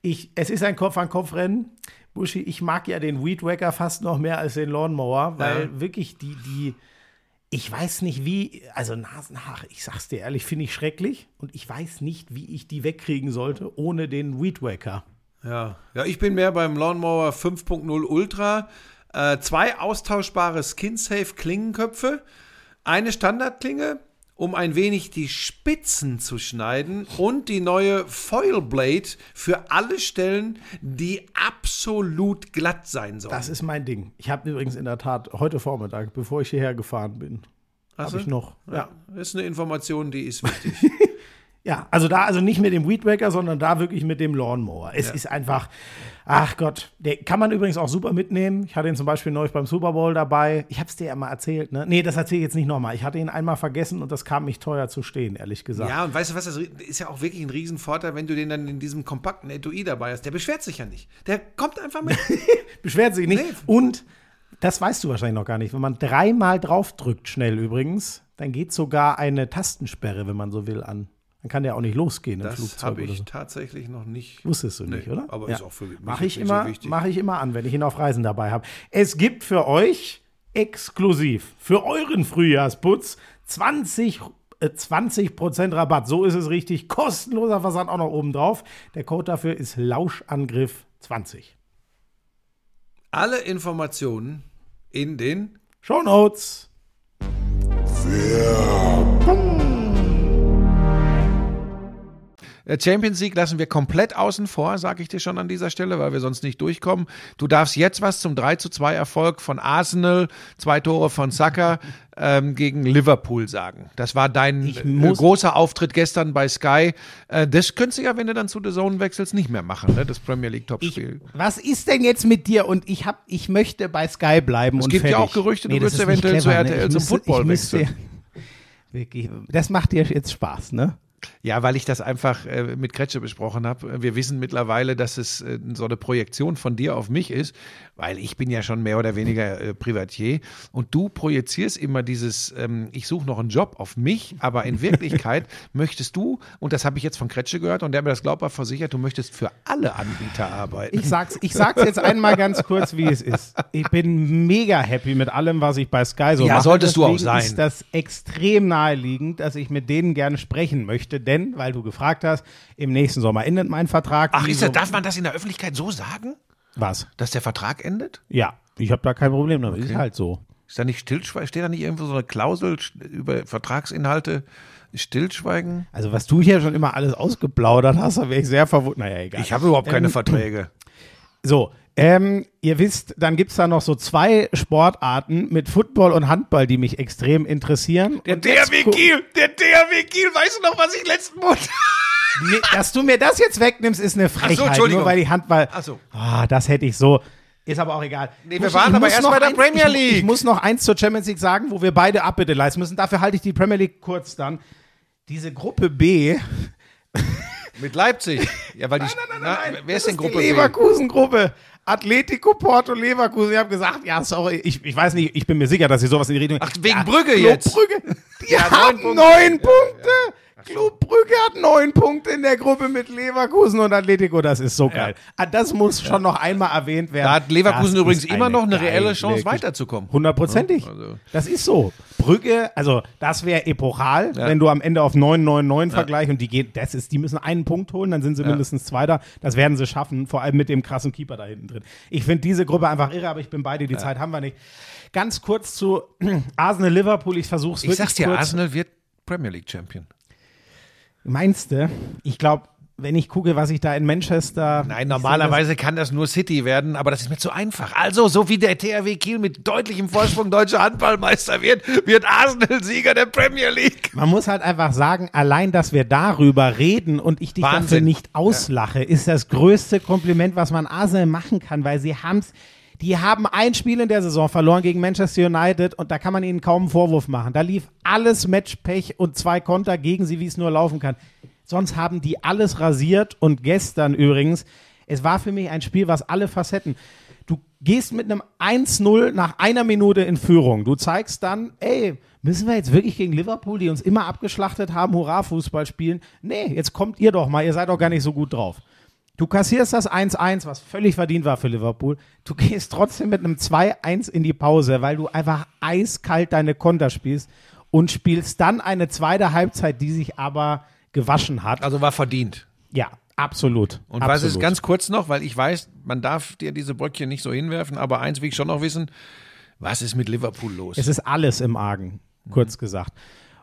ich, es ist ein Kopf-an-Kopf-Rennen. Buschi, ich mag ja den Weed Wacker fast noch mehr als den Lawnmower, weil Ja. wirklich die, die, ich weiß nicht wie, also Nasenhaare, ich sag's dir ehrlich, finde ich schrecklich und ich weiß nicht, wie ich die wegkriegen sollte ohne den Weed Wacker. Ja. ja, ich bin mehr beim Lawnmower 5.0 Ultra. Äh, zwei austauschbare Skin-Safe Klingenköpfe, eine Standardklinge, um ein wenig die Spitzen zu schneiden und die neue Foil Blade für alle Stellen, die absolut glatt sein sollen. Das ist mein Ding. Ich habe übrigens in der Tat heute Vormittag, bevor ich hierher gefahren bin, habe ich noch, ja. Das ist eine Information, die ist wichtig. Ja, also da, also nicht mit dem Weedwacker, sondern da wirklich mit dem Lawnmower. Es ist einfach, ach Gott, der kann man übrigens auch super mitnehmen. Ich hatte ihn zum Beispiel neulich beim Super Bowl dabei. Ich habe es dir ja mal erzählt, ne? Nee, das erzähle ich jetzt nicht nochmal. Ich hatte ihn einmal vergessen und das kam mich teuer zu stehen, ehrlich gesagt. Ja, und weißt du was, das ist ja auch wirklich ein Riesenvorteil, wenn du den dann in diesem kompakten Etui dabei hast. Der beschwert sich ja nicht. Der kommt einfach mit. Beschwert sich nicht. Nee. Und Das weißt du wahrscheinlich noch gar nicht. Wenn man dreimal draufdrückt, schnell übrigens, dann geht sogar eine Tastensperre, wenn man so will, an. Dann kann der auch nicht losgehen im Das Flugzeug habe oder ich so. tatsächlich noch nicht. Wusstest du Nee, nicht, oder? aber ist auch für mich Mache ich, nicht so immer, wichtig. mach ich immer an, wenn ich ihn auf Reisen dabei habe. Es gibt für euch exklusiv für euren Frühjahrsputz 20 äh, 20% Rabatt, so ist es richtig. Kostenloser Versand auch noch oben drauf. Der Code dafür ist Lauschangriff 20. Alle Informationen in den Show Notes. Äh, Champions League lassen wir komplett außen vor, sage ich dir schon an dieser Stelle, weil wir sonst nicht durchkommen. Du darfst jetzt was zum 3 zu 2 Erfolg von Arsenal, zwei Tore von Saka ähm, gegen Liverpool sagen. Das war dein Ich äh, großer Auftritt gestern bei Sky. Äh, das könntest du ja, wenn du dann zu The Zone wechselst, nicht mehr machen, ne? das Premier League Topspiel. Was ist denn jetzt mit dir? Und ich hab, ich möchte bei Sky bleiben. Es und gibt ja fertig. auch Gerüchte, du das würdest eventuell zu clever, ne? RTL Ich zum müsste- Football ich wechseln. Wirklich, das macht dir jetzt Spaß, ne? Ja, weil ich das einfach äh, mit Kretsche besprochen habe. Wir wissen mittlerweile, dass es äh, so eine Projektion von dir auf mich ist, weil ich bin ja schon mehr oder weniger äh, Privatier und du projizierst immer dieses, ähm, ich suche noch einen Job auf mich, aber in Wirklichkeit möchtest du, und das habe ich jetzt von Kretsche gehört und der mir das glaubhaft versichert, du möchtest für alle Anbieter arbeiten. Ich sag's, ich sag's jetzt einmal ganz kurz, wie es ist. Ich bin mega happy mit allem, was ich bei Sky so Ja, mache. solltest du auch Deswegen sein. ist das extrem naheliegend, dass ich mit denen gerne sprechen möchte, denn, weil du gefragt hast, im nächsten Sommer endet mein Vertrag. Ach, ist das, so- darf man das in der Öffentlichkeit so sagen, Was? dass der Vertrag endet? Ja, ich habe da kein Problem damit. Ist halt so. Ist da nicht Stillschweigen? Steht da nicht irgendwo so eine Klausel über Vertragsinhalte? Stillschweigen? Also, was du hier schon immer alles ausgeplaudert hast, da wäre ich sehr verwundert. Naja, egal. Ich habe überhaupt keine Ähm, Verträge. So, ähm, ihr wisst, dann gibt's da noch so zwei Sportarten mit Football und Handball, die mich extrem interessieren. Der DRW Kiel, der DRW Kiel, weißt du noch, was ich letzten Monat... Nee, dass du mir das jetzt wegnimmst, ist eine Frechheit. Entschuldigung. nur weil die Handball. Ach so. Ah, das hätte ich so. Ist aber auch egal. Nee, Ich wir waren ich aber erst noch bei der eins- Premier ich, League. Ich muss noch eins zur Champions League sagen, wo wir beide Abbitte leisten müssen. Dafür halte ich die Premier League kurz dann. Diese Gruppe B. Mit Leipzig. Ja, weil die. na, wer ist denn Gruppe die B? Leverkusen-Gruppe. Atletico Porto Leverkusen. Ich habe gesagt, ja, sorry, ich, ich weiß nicht, ich bin mir sicher, dass sie sowas in die Richtung. Ach, wegen ja, Brügge jetzt. Brügge. Die Ja, haben neun neun Punkte. Punkte. Club Brügge hat neun Punkte in der Gruppe mit Leverkusen und Atletico. Das ist so geil. Ah, Das muss schon noch einmal erwähnt werden. Da hat Leverkusen Das übrigens immer noch eine reelle Chance, weiterzukommen. Hundertprozentig. Also- Das ist so. Brügge, also das wäre epochal, Ja. wenn du am Ende auf 9-9-9 vergleichst und die gehen, das ist, die müssen einen Punkt holen, dann sind sie mindestens Zweiter. Das werden sie schaffen, vor allem mit dem krassen Keeper da hinten drin. Ich finde diese Gruppe einfach irre, aber ich bin bei dir, die Zeit haben wir nicht. Ganz kurz zu Arsenal Liverpool, ich versuche es Ich wirklich sag's dir, kurz. Arsenal wird Premier League Champion. Meinst du? Ich glaube, wenn ich gucke, was ich da in Manchester. Nein, normalerweise kann das nur City werden, aber das ist mir zu einfach. Also, so wie der THW Kiel mit deutlichem Vorsprung deutscher Handballmeister wird, wird Arsenal Sieger der Premier League. Man muss halt einfach sagen, allein, dass wir darüber reden und ich dich dafür Wahnsinn. nicht auslache, ist das größte Kompliment, was man Arsenal machen kann, weil sie haben's. Die haben ein Spiel in der Saison verloren gegen Manchester United und da kann man ihnen kaum einen Vorwurf machen. Da lief alles Matchpech und zwei Konter gegen sie, wie es nur laufen kann. Sonst haben die alles rasiert und gestern übrigens, es war für mich ein Spiel, was alle Facetten. Du gehst mit einem 1-0 nach einer Minute in Führung. Du zeigst dann, ey, müssen wir jetzt wirklich gegen Liverpool, die uns immer abgeschlachtet haben, Hurra-Fußball spielen? Nee, jetzt kommt ihr doch mal, ihr seid doch gar nicht so gut drauf. Du kassierst das 1-1, was völlig verdient war für Liverpool. Du gehst trotzdem mit einem 2-1 in die Pause, weil du einfach eiskalt deine Konter spielst und spielst dann eine zweite Halbzeit, die sich aber gewaschen hat. Also war verdient. Ja, absolut. Und absolut. was ist ganz kurz noch, weil ich weiß, man darf dir diese Bröckchen nicht so hinwerfen, aber eins will ich schon noch wissen, was ist mit Liverpool los? Es ist alles im Argen, kurz gesagt.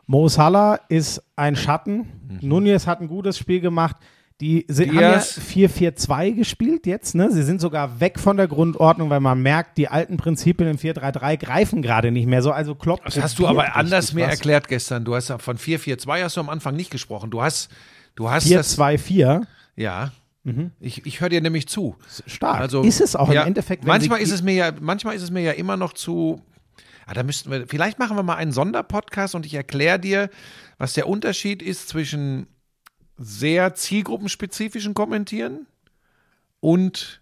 Mo Salah ist ein Schatten. Nunez hat ein gutes Spiel gemacht. Die sind, haben ja Diaz. 4-4-2 gespielt jetzt. Ne? Sie sind sogar weg von der Grundordnung, weil man merkt, die alten Prinzipien im 4-3-3 greifen gerade nicht mehr so. Also Klopp Das hast du aber anders mir erklärt gestern. Du hast ja von 4-4-2 hast du am Anfang nicht gesprochen. Du hast, du hast das, 4-2-4. ja. Ich, ich höre dir nämlich zu. Stark. Also, ist es auch ja, im Endeffekt. Manchmal ist es mir ja, manchmal ist es mir ja immer noch zu. Ah, da müssten wir, vielleicht machen wir mal einen Sonderpodcast und ich erkläre dir, was der Unterschied ist zwischen sehr zielgruppenspezifischen Kommentieren und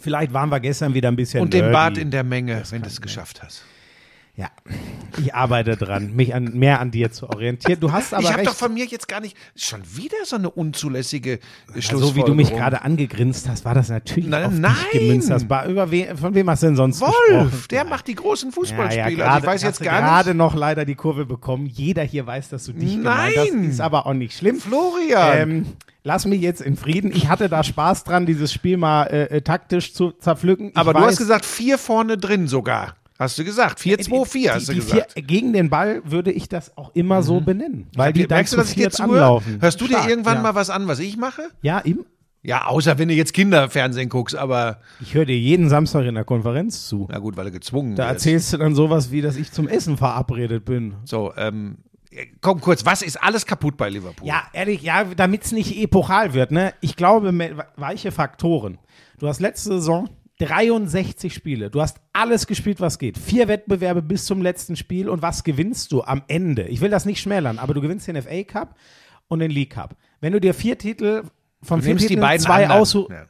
Vielleicht waren wir gestern wieder ein bisschen Und den. Bart in der Menge, wenn du es geschafft hast. Ja, ich arbeite dran, mich an, mehr an dir zu orientieren. Du hast aber ich habe doch von mir jetzt gar nicht schon wieder so eine unzulässige äh, Ja, so wie du mich Schlussfolgerung. gerade angegrinst hast, war das natürlich Nein, auf nein. dich gemünzt. Das war über we von wem hast du denn sonst gesprochen? Wolf, der macht die großen Fußballspiele. Ja, ja, also ich gerade- weiß jetzt gar gerade nicht. noch leider die Kurve bekommen. Jeder hier weiß, dass du dich gemeint hast. Nein. Ist aber auch nicht schlimm. Florian. Ähm, lass mich jetzt in Frieden. Ich hatte da Spaß dran, dieses Spiel mal äh, äh, taktisch zu zerpflücken. Ich Aber du weiß, hast gesagt, vier vorne drin sogar. Hast du gesagt. 4-2-4 hast die, du die gesagt. vier, gegen den Ball würde ich das auch immer so benennen. Weil die dann Merkst du, dass ich dir zuhöre? anlaufen. Hörst du dir Stark, irgendwann ja. mal was an, was ich mache? Ja, im, Ja, außer wenn du jetzt Kinderfernsehen guckst, aber ich höre dir jeden Samstag in der Konferenz zu. na gut, weil du gezwungen Da wirst. erzählst du dann sowas wie, dass ich zum Essen verabredet bin. So, ähm, komm kurz, was ist alles kaputt bei Liverpool? Ja, ehrlich, ja, damit es nicht epochal wird, ne? Ich glaube, weiche Faktoren. Du hast letzte Saison 63 Spiele. Du hast alles gespielt, was geht. Vier Wettbewerbe bis zum letzten Spiel. Und was gewinnst du am Ende? Ich will das nicht schmälern, aber du gewinnst den FA Cup und den League Cup. Wenn du dir vier Titel von Du vier nimmst die Titeln beiden zwei aussuchst, Ja.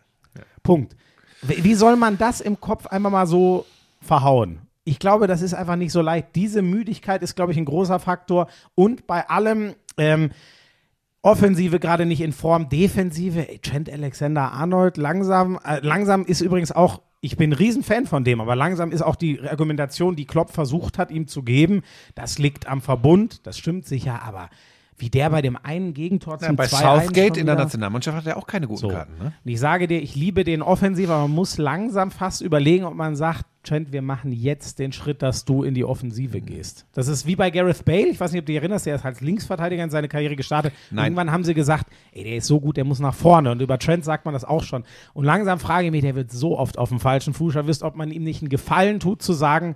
Punkt. Wie wie soll man das im Kopf einmal mal so verhauen? Ich glaube, das ist einfach nicht so leicht. Diese Müdigkeit ist, glaube ich, ein großer Faktor. Und bei allem, ähm, Offensive gerade nicht in Form, Defensive, ey, Trent Alexander Arnold, langsam, äh, langsam ist übrigens auch, ich bin ein Riesenfan von dem, aber langsam ist auch die Argumentation, die Klopp versucht hat, ihm zu geben, das liegt am Verbund, das stimmt sicher, aber wie der bei dem einen Gegentor Ja, zum bei 2-1 Southgate in der Nationalmannschaft hat er auch keine guten so. Karten. Ne? Und ich sage dir, ich liebe den offensiv, aber man muss langsam fast überlegen, ob man sagt, Trent, wir machen jetzt den Schritt, dass du in die Offensive gehst. Das ist wie bei Gareth Bale. Ich weiß nicht, ob du dich erinnerst, der ist als Linksverteidiger in seine Karriere gestartet. Nein. Irgendwann haben sie gesagt, ey, der ist so gut, der muss nach vorne. Und über Trent sagt man das auch schon. Und langsam frage ich mich, der wird so oft auf dem falschen Fuß erwischt, ob man ihm nicht einen Gefallen tut, zu sagen,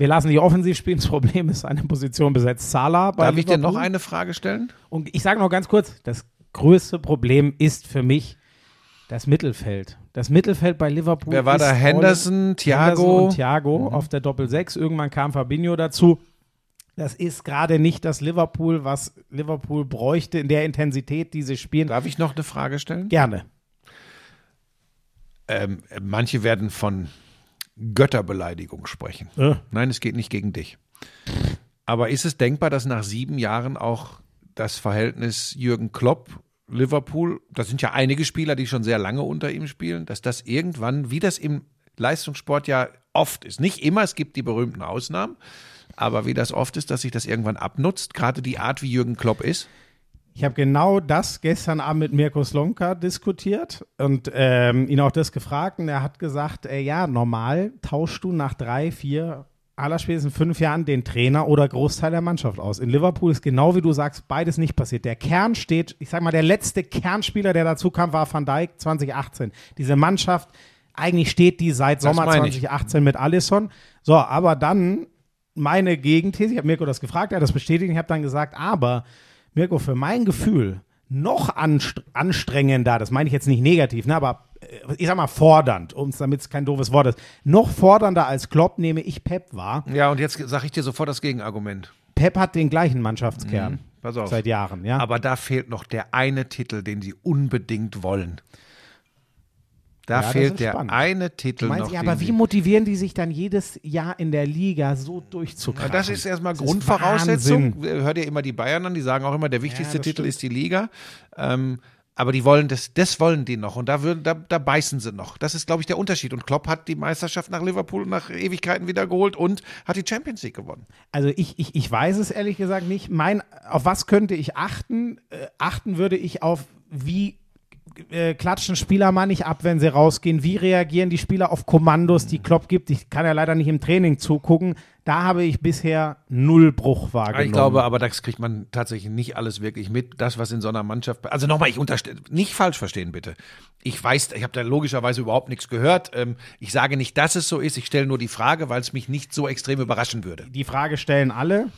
wir lassen die offensiv spielen. Das Problem ist, seine Position besetzt Salah. Bei Darf ich dir noch eine Frage stellen? Und ich sage noch ganz kurz, das größte Problem ist für mich das Mittelfeld. Das Mittelfeld bei Liverpool. Wer war da? Henderson, Thiago? Henderson und Thiago auf der Doppel-6. Irgendwann kam Fabinho dazu. Das ist gerade nicht das Liverpool, was Liverpool bräuchte in der Intensität, die sie spielen. Darf ich noch eine Frage stellen? Gerne. Ähm, manche werden von Götterbeleidigung sprechen. Äh. Nein, es geht nicht gegen dich. Aber ist es denkbar, dass nach sieben Jahren auch das Verhältnis Jürgen Klopp, Liverpool, das sind ja einige Spieler, die schon sehr lange unter ihm spielen, dass das irgendwann, wie das im Leistungssport ja oft ist, nicht immer, es gibt die berühmten Ausnahmen, aber wie das oft ist, dass sich das irgendwann abnutzt, gerade die Art, wie Jürgen Klopp ist. Ich habe genau das gestern Abend mit Mirko Slonka diskutiert und ähm, ihn auch das gefragt und er hat gesagt, äh, ja, normal tauschst du nach drei, vier, allerspätestens fünf Jahren den Trainer oder Großteil der Mannschaft aus. In Liverpool ist genau wie du sagst, beides nicht passiert. Der Kern steht, ich sag mal, der letzte Kernspieler, der dazu kam, war Van Dijk 2018. Diese Mannschaft, eigentlich steht die seit Sommer meine ich. 2018 mit Allison. So, aber dann meine Gegenthese, ich habe Mirko das gefragt, er hat das bestätigt, ich habe dann gesagt, aber Mirko, für mein Gefühl noch anst anstrengender, das meine ich jetzt nicht negativ, ne, aber äh, ich sag mal fordernd, um damit es kein doofes Wort ist, noch fordernder als Klopp nehme ich Pep wahr. Ja, und jetzt sage ich dir sofort das Gegenargument. Pep hat den gleichen Mannschaftskern Mhm. Pass auf. seit Jahren, ja. Aber da fehlt noch der eine Titel, den sie unbedingt wollen. Da Ja, fehlt ist der spannend. eine Titel Du meinst, noch. ja, aber wie motivieren die sich dann jedes Jahr in der Liga so durchzukrachen? das ist erstmal Das ist Grundvoraussetzung. Wahnsinn. Hört ihr immer die Bayern an, die sagen auch immer, der wichtigste das Titel stimmt. ist die Liga. Ähm, aber die wollen das, das wollen die noch und da, würden, da, da beißen sie noch. Das ist, glaube ich, der Unterschied. Und Klopp hat die Meisterschaft nach Liverpool nach Ewigkeiten wiedergeholt und hat die Champions League gewonnen. Also ich, ich, ich weiß es ehrlich gesagt nicht. Mein, auf was könnte ich achten? Äh, achten würde ich auf, wie äh, klatschen Spieler mal nicht ab, wenn sie rausgehen? Wie reagieren die Spieler auf Kommandos, die Klopp gibt? Ich kann ja leider nicht im Training zugucken. Da habe ich bisher null Bruch wahrgenommen. Ich glaube, aber das kriegt man tatsächlich nicht alles wirklich mit. Das, was in so einer Mannschaft. Also nochmal, ich unterstelle, nicht falsch verstehen, bitte. Ich weiß, ich habe da logischerweise überhaupt nichts gehört. Ähm, Ich sage nicht, dass es so ist. Ich stelle nur die Frage, weil es mich nicht so extrem überraschen würde. die Frage stellen alle.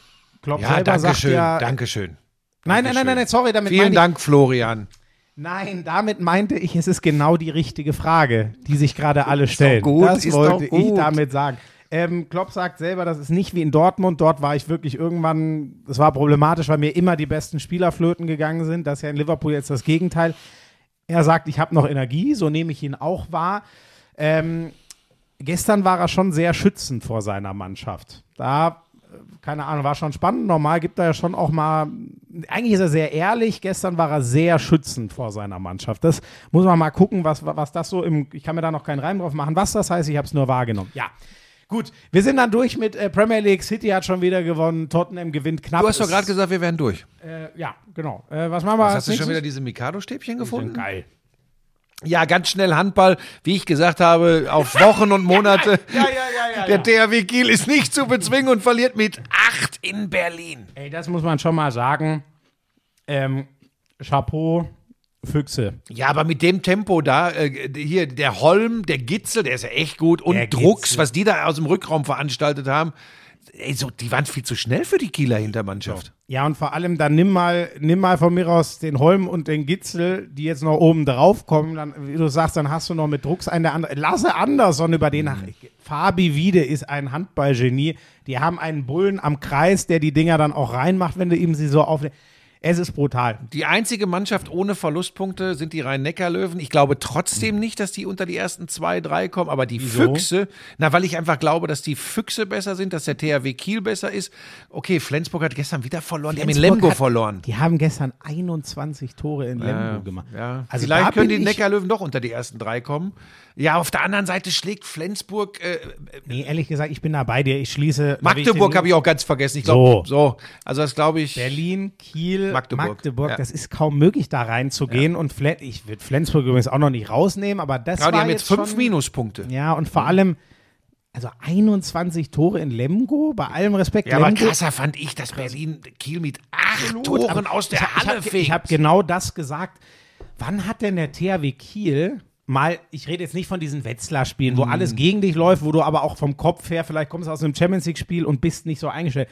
Klopp Ja, selber danke sagt schön, ja, danke schön. Nein, nein, nein, nein, sorry, damit Vielen Dank, Florian. Nein, damit meinte ich, es ist genau die richtige Frage, die sich gerade alle stellen. gut, das ist wollte ich damit sagen. Ähm, Klopp sagt selber, das ist nicht wie in Dortmund. Dort war ich wirklich irgendwann, es war problematisch, weil mir immer die besten Spieler flöten gegangen sind. Das ist ja in Liverpool jetzt das Gegenteil. Er sagt, ich habe noch Energie, so nehme ich ihn auch wahr. Ähm, gestern war er schon sehr schützend vor seiner Mannschaft. Da, keine Ahnung, war schon spannend. Normal gibt er ja schon auch mal, eigentlich ist er sehr ehrlich. Gestern war er sehr schützend vor seiner Mannschaft. Das muss man mal gucken, was, was das so im, ich kann mir da noch keinen Reim drauf machen, was das heißt. Ich habe es nur wahrgenommen. Ja. Gut, wir sind dann durch mit äh, Premier League. City hat schon wieder gewonnen. Tottenham gewinnt knapp. Du hast doch gerade gesagt, wir wären durch. Äh, ja, genau. Äh, was machen wir Hast als du schon wieder diese Mikado-Stäbchen gefunden? Geil. Ja, ganz schnell Handball. Wie ich gesagt habe, auf Wochen und Monate. Ja, ja, ja, ja. Der ja. THW Kiel ist nicht zu bezwingen und verliert mit acht in Berlin. Ey, das muss man schon mal sagen. Ähm, Chapeau, Füchse. Ja, aber mit dem Tempo da, äh, hier der Holm, der Gitzel, der ist ja echt gut. Und Der Drucks, Gitzel. was die da aus dem Rückraum veranstaltet haben. Ey, so, die waren viel zu schnell für die Kieler Hintermannschaft. Ja, und vor allem dann nimm mal, nimm mal von mir aus den Holm und den Gitzel, die jetzt noch oben drauf kommen. Dann, wie du sagst, dann hast du noch mit Drucks einen der andere. Lasse Andersson über den nach. Fabi Wiede ist ein Handballgenie. Die haben einen Bullen am Kreis, der die Dinger dann auch reinmacht, wenn du ihm sie so auflegst. Es ist brutal. Die einzige Mannschaft ohne Verlustpunkte sind die Rhein-Neckar-Löwen. Ich glaube trotzdem nicht, dass die unter die ersten zwei, drei kommen, aber die Füchse, na, weil ich einfach glaube, dass die Füchse besser sind, dass der THW Kiel besser ist. Okay, Flensburg hat gestern wieder verloren, die haben in Flensburg Lemgo hat- verloren. Die haben gestern 21 Tore in Lemgo gemacht. Ja, Also vielleicht können die Neckarlöwen doch unter die ersten drei kommen. Ja, auf der anderen Seite schlägt Flensburg, äh, Nee, ehrlich gesagt, ich bin da bei dir. Ich schließe. Magdeburg habe ich auch ganz vergessen. Ich glaube, So. so. Also das glaube ich. Berlin, Kiel, Magdeburg. Magdeburg. Ja. Das ist kaum möglich, da reinzugehen. Und Fle ich würde Flensburg übrigens auch noch nicht rausnehmen, aber das Ja, die war haben jetzt fünf schon, Minuspunkte. Ja, und vor allem, also 21 Tore in Lemgo, bei allem Respekt. Ja, aber Lemgo, krasser fand ich, dass Berlin Kiel mit acht Gut, Toren aber aus der ich, Halle ich hab, fegt. Ich habe genau das gesagt. Wann hat denn der THW Kiel mal, ich rede jetzt nicht von diesen Wetzlar-Spielen, Mhm. wo alles gegen dich läuft, wo du aber auch vom Kopf her, vielleicht kommst du aus einem Champions League-Spiel und bist nicht so eingestellt.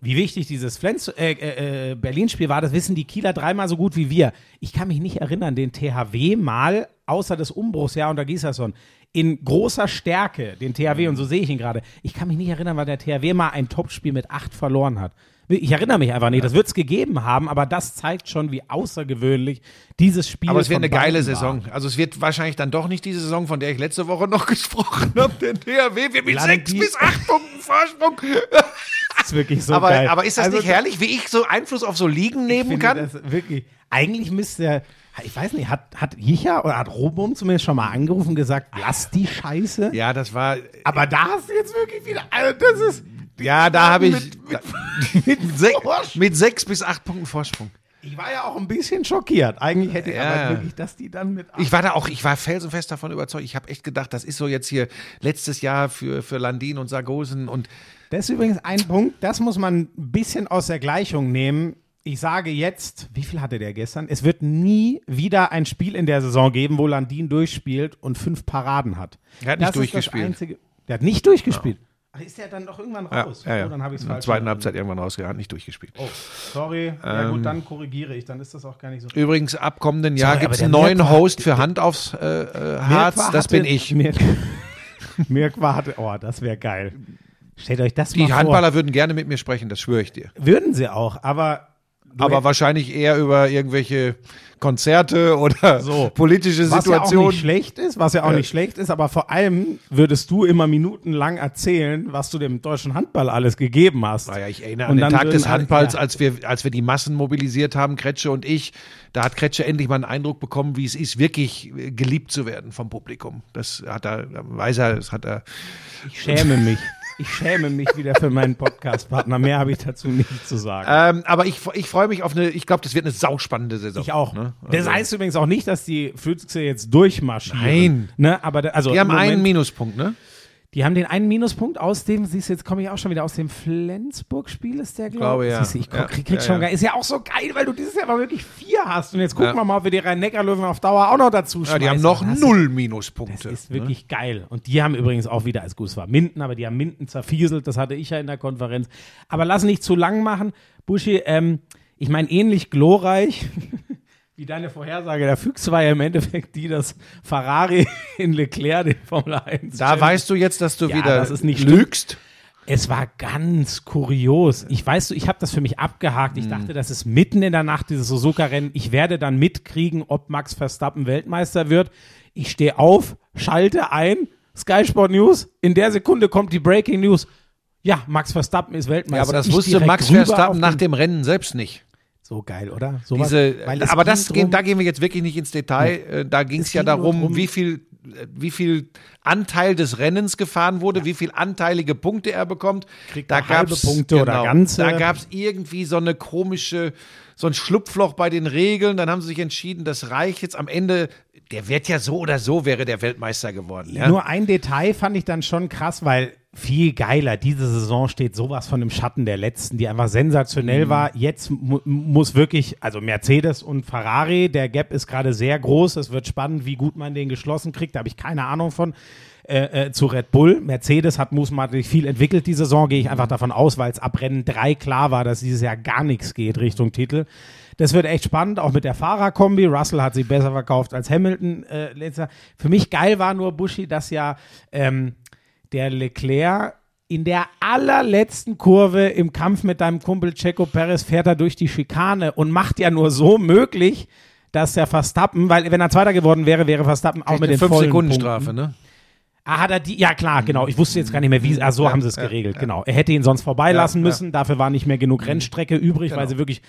Wie wichtig dieses Flens äh, äh, äh, Berlin-Spiel war, das wissen die Kieler dreimal so gut wie wir. Ich kann mich nicht erinnern, den THW mal, außer des Umbruchsjahr unter Gieserson, in großer Stärke, den THW, und so sehe ich ihn gerade. Ich kann mich nicht erinnern, weil der THW mal ein Topspiel mit acht verloren hat. Ich erinnere mich einfach nicht. Das wird es gegeben haben, aber das zeigt schon, wie außergewöhnlich dieses Spiel Aber es wird eine geile beiden war. Saison. Also es wird wahrscheinlich dann doch nicht diese Saison, von der ich letzte Woche noch gesprochen habe. Der THW wird mit sechs die- bis acht Punkten Vorsprung. Ist wirklich so aber, geil. aber ist das Also, nicht herrlich, wie ich so Einfluss auf so Ligen Ich nehmen finde kann? Das wirklich. Eigentlich müsste er, ich weiß nicht, hat, hat Jicha oder hat Robum zumindest schon mal angerufen und gesagt, lass die Scheiße. ja, das war. Aber da hast du jetzt wirklich wieder, also das ist, Ja, da habe ich Mit- mit, sech, Vorsprung. mit sechs bis acht Punkten Vorsprung. ich war ja auch ein bisschen schockiert. Eigentlich hätte ich Ja. aber wirklich, dass die dann mit Ich war da auch, ich war felsenfest davon überzeugt. Ich habe echt gedacht, das ist so jetzt hier letztes Jahr für, für Landin und Sargosen und Das ist übrigens ein Punkt, das muss man ein bisschen aus der Gleichung nehmen. Ich sage jetzt, wie viel hatte der gestern? Es wird nie wieder ein Spiel in der Saison geben, wo Landin durchspielt und fünf Paraden hat. Er hat nicht das ist durchgespielt. Das Einzige, der hat nicht durchgespielt. Ach, ist der dann doch irgendwann ja, raus? ja, ja. Oh, dann habe ich es in der falsch. zweiten. Halbzeit irgendwann rausgerannt, nicht durchgespielt. Oh, sorry. ja Ähm. gut, dann korrigiere ich. Dann ist das auch gar nicht so. Übrigens, ab kommenden Jahr gibt es einen neuen Host für Hand aufs äh, äh, Harz. Das bin ich. Mirk, Mirk war hatte, oh, das wäre geil. Stellt euch das Die mal vor. Handballer würden gerne mit mir sprechen, das schwöre ich dir. Würden sie auch, aber Aber wahrscheinlich eher über irgendwelche Konzerte oder So. politische Was ja auch Situationen. nicht schlecht ist, was ja auch nicht schlecht ist, aber vor allem würdest du immer minutenlang erzählen, was du dem deutschen Handball alles gegeben hast. Naja, ich erinnere Und an den Tag des Handballs, ja. als wir, als wir die Massen mobilisiert haben, Kretsche und ich. Da hat Kretsche endlich mal einen Eindruck bekommen, wie es ist, wirklich äh, geliebt zu werden vom Publikum. Das hat er, weiß er, das hat er. Ich schäme mich. Ich schäme mich wieder für meinen Podcast-Partner. Mehr habe ich dazu nicht zu sagen. Ähm, aber ich, ich freue mich auf eine, ich glaube, das wird eine sauspannende Saison. ich auch. Ne? Das Also, heißt übrigens auch nicht, dass die Füchse jetzt durchmarschieren. Nein. Ne? Aber da, also die haben Moment- einen Minuspunkt, ne? Die haben den einen Minuspunkt aus dem, siehst du, jetzt komme ich auch schon wieder aus dem Flensburg-Spiel, ist der, glaube glaube, ja. Siehst du, ich Ja, krieg, krieg ja, schon ja. geil. Ist ja auch so geil, weil du dieses Jahr mal wirklich vier hast. Und jetzt gucken Ja. wir mal, ob wir die Rhein-Neckar-Löwen auf Dauer auch noch dazu Ja, schmeißen. die haben noch hast null Minuspunkte. Das ist wirklich geil. Und die haben übrigens auch wieder, als gut, es war Minden, aber die haben Minden zerfieselt. Das hatte ich ja in der Konferenz. Aber lass nicht zu lang machen. Buschi, ähm, ich meine, ähnlich glorreich wie deine Vorhersage der Füchse war ja im Endeffekt die, dass Ferrari in Leclerc den Formel 1 Da weißt du jetzt, dass du Ja, wieder das ist nicht lügst. Es war ganz kurios. Ich weiß, ich habe das für mich abgehakt. Ich dachte, das ist mitten in der Nacht, dieses Suzuka-Rennen. Ich werde dann mitkriegen, ob Max Verstappen Weltmeister wird. Ich stehe auf, schalte ein, Sky Sport News. In der Sekunde kommt die Breaking News. Ja, Max Verstappen ist Weltmeister. Ja, aber das Ich wusste Max Verstappen nach dem Rennen selbst nicht. So geil, oder? Sowas, Diese, es aber das, drum- da gehen wir jetzt wirklich nicht ins Detail. Äh, Da ging es Es ja darum, drum- wie viel, äh, wie viel Anteil des Rennens gefahren wurde, wie viel anteilige Punkte er bekommt. Kriegt da halbe gab's- genau, Punkte oder ganze? Da gab es irgendwie so eine komische, so ein Schlupfloch bei den Regeln. Dann haben sie sich entschieden, das reicht jetzt am Ende. Der wird ja so oder so wäre der Weltmeister geworden. Ja? Nur ein Detail fand ich dann schon krass, weil viel geiler. Diese Saison steht sowas von im Schatten der letzten, die einfach sensationell war. Jetzt mu muss wirklich, also Mercedes und Ferrari, der Gap ist gerade sehr groß. Es wird spannend, wie gut man den geschlossen kriegt. Da habe ich keine Ahnung von. Äh, äh, zu Red Bull. Mercedes hat mutmaßlich viel entwickelt die Saison, gehe ich einfach davon aus, weil es ab Rennen 3 klar war, dass dieses Jahr gar nichts geht Richtung Titel. Das wird echt spannend, auch mit der Fahrerkombi. Russell hat sie besser verkauft als Hamilton. Äh, letzter. Für mich geil war nur, Buschi, dass ja ähm, der Leclerc in der allerletzten Kurve im Kampf mit deinem Kumpel Checo Perez fährt er durch die Schikane und macht ja nur so möglich, dass der Verstappen, weil wenn er Zweiter geworden wäre, wäre Verstappen auch mit den fünf vollen Sekunden Punkten. Strafe, ne? Ah, hat er die? Ja, klar, genau. Ich wusste jetzt gar nicht mehr, wie. Ah, so haben sie es geregelt, genau. Er hätte ihn sonst vorbeilassen Ja, ja. müssen. Dafür war nicht mehr genug Rennstrecke übrig, weil Genau. sie wirklich